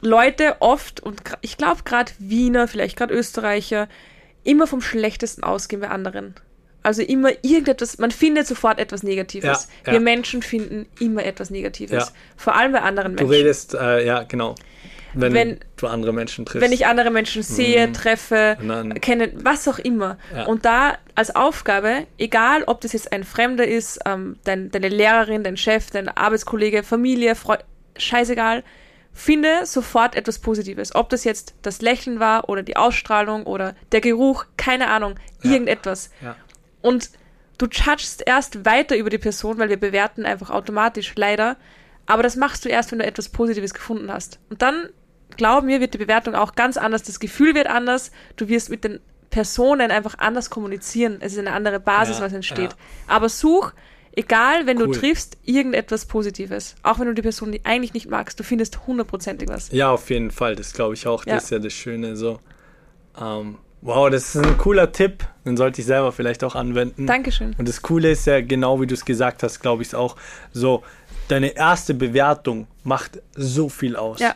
Leute oft, und ich glaube gerade Wiener, vielleicht gerade Österreicher, immer vom Schlechtesten ausgehen bei anderen. Also immer irgendetwas, man findet sofort etwas Negatives. Ja, ja. Wir Menschen finden immer etwas Negatives. Ja. Vor allem bei anderen Du Menschen. redest, äh, ja, genau. Wenn, Wenn- du andere Menschen triffst. Wenn ich andere Menschen sehe, Mhm. treffe, kenne, was auch immer. Ja. Und da als Aufgabe, egal ob das jetzt ein Fremder ist, ähm, dein, deine Lehrerin, dein Chef, dein Arbeitskollege, Familie, Freund, scheißegal, finde sofort etwas Positives. Ob das jetzt das Lächeln war oder die Ausstrahlung oder der Geruch, keine Ahnung, Ja. irgendetwas. Ja. Und du judgst erst weiter über die Person, weil wir bewerten einfach automatisch, leider. Aber das machst du erst, wenn du etwas Positives gefunden hast. Und dann, glaub mir, wird die Bewertung auch ganz anders. Das Gefühl wird anders. Du wirst mit den Personen einfach anders kommunizieren. Es ist eine andere Basis, Ja, was entsteht. Aber such, egal, wenn Cool. du triffst, irgendetwas Positives. Auch wenn du die Person die eigentlich nicht magst, du findest hundertprozentig was. Ja, auf jeden Fall. Das glaube ich auch. Ja. Das ist ja das Schöne. So. Ähm, wow, das ist ein cooler Tipp. Den sollte ich selber vielleicht auch anwenden. Dankeschön. Und das Coole ist ja, genau wie du es gesagt hast, glaube ich es auch, so, deine erste Bewertung macht so viel aus. Ja.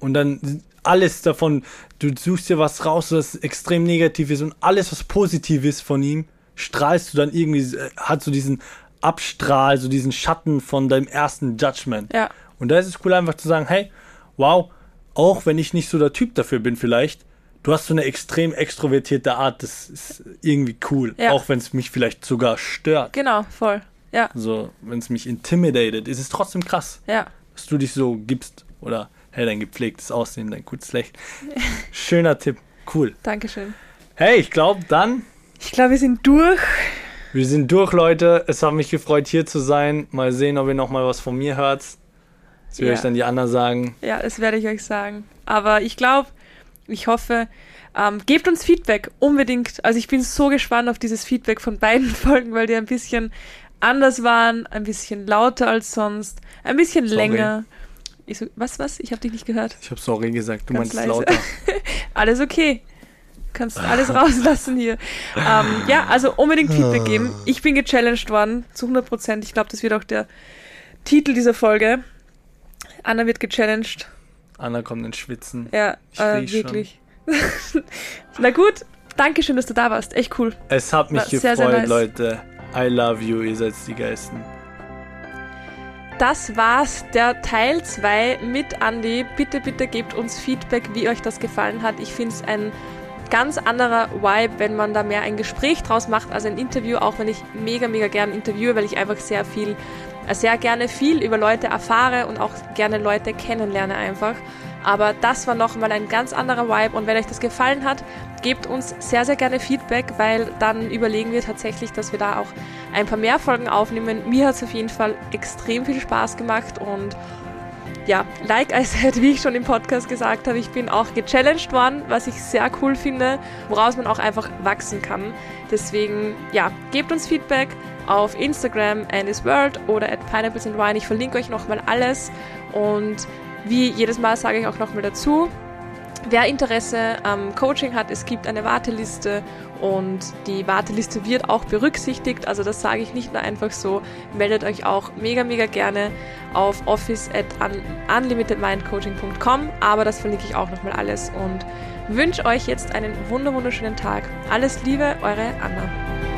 Und dann alles davon, du suchst dir was raus, was extrem negativ ist und alles, was positiv ist von ihm, strahlst du dann irgendwie, äh, hat so diesen Abstrahl, so diesen Schatten von deinem ersten Judgment. Ja. Und da ist es cool einfach zu sagen, hey, wow, auch wenn ich nicht so der Typ dafür bin vielleicht, du hast so eine extrem extrovertierte Art, das ist irgendwie cool, Ja. auch wenn es mich vielleicht sogar stört. Genau, voll. Ja, So, wenn es mich intimidated, ist es trotzdem krass, ja. dass du dich so gibst oder hey, dein gepflegtes Aussehen, dein gutes Lächeln. Schöner Tipp, cool. Dankeschön. Hey, ich glaube dann, Ich glaube, wir sind durch. Wir sind durch, Leute. Es hat mich gefreut, hier zu sein. Mal sehen, ob ihr noch mal was von mir hört. Das will Ja. ich dann die Anna sagen. Ja, das werde ich euch sagen. Aber ich glaube, ich hoffe, ähm, gebt uns Feedback unbedingt. Also ich bin so gespannt auf dieses Feedback von beiden Folgen, weil die ein bisschen anders waren, ein bisschen lauter als sonst, ein bisschen Sorry. länger. Ich so, was, was? Ich habe dich nicht gehört. Ich habe sorry gesagt, du Ganz meinst leise. lauter. Alles okay. Kannst alles rauslassen hier. ähm, ja, also unbedingt Feedback geben. Ich bin gechallenged worden, zu 100 Prozent. Ich glaube, das wird auch der Titel dieser Folge. Anna wird gechallenged. Anna kommt ins Schwitzen. Ja, Ich äh, wirklich. Na gut, danke schön, dass du da warst. Echt cool. Es hat mich War sehr, gefreut, sehr nice. Leute. I love you, ihr seid die Geisten. Das war's, der Teil 2 mit Andy. Bitte, bitte gebt uns Feedback, wie euch das gefallen hat. Ich finde es ein ganz anderer Vibe, wenn man da mehr ein Gespräch draus macht als ein Interview, auch wenn ich mega, mega gern interviewe, weil ich einfach sehr viel, sehr gerne viel über Leute erfahre und auch gerne Leute kennenlerne einfach. Aber das war nochmal ein ganz anderer Vibe und wenn euch das gefallen hat, gebt uns sehr, sehr gerne Feedback, weil dann überlegen wir tatsächlich, dass wir da auch ein paar mehr Folgen aufnehmen. Mir hat es auf jeden Fall extrem viel Spaß gemacht und ja, like I said, wie ich schon im Podcast gesagt habe, ich bin auch gechallenged worden, was ich sehr cool finde, woraus man auch einfach wachsen kann. Deswegen, ja, gebt uns Feedback auf Instagram andisworld oder at pineapples and wine. Ich verlinke euch nochmal alles und wie jedes Mal sage ich auch nochmal dazu, wer Interesse am Coaching hat, es gibt eine Warteliste und die Warteliste wird auch berücksichtigt. Also das sage ich nicht nur einfach so. Meldet euch auch mega, mega gerne auf office at unlimitedmindcoaching.com. Aber das verlinke ich auch nochmal alles und wünsche euch jetzt einen wunder wunderschönen Tag. Alles Liebe, eure Anna.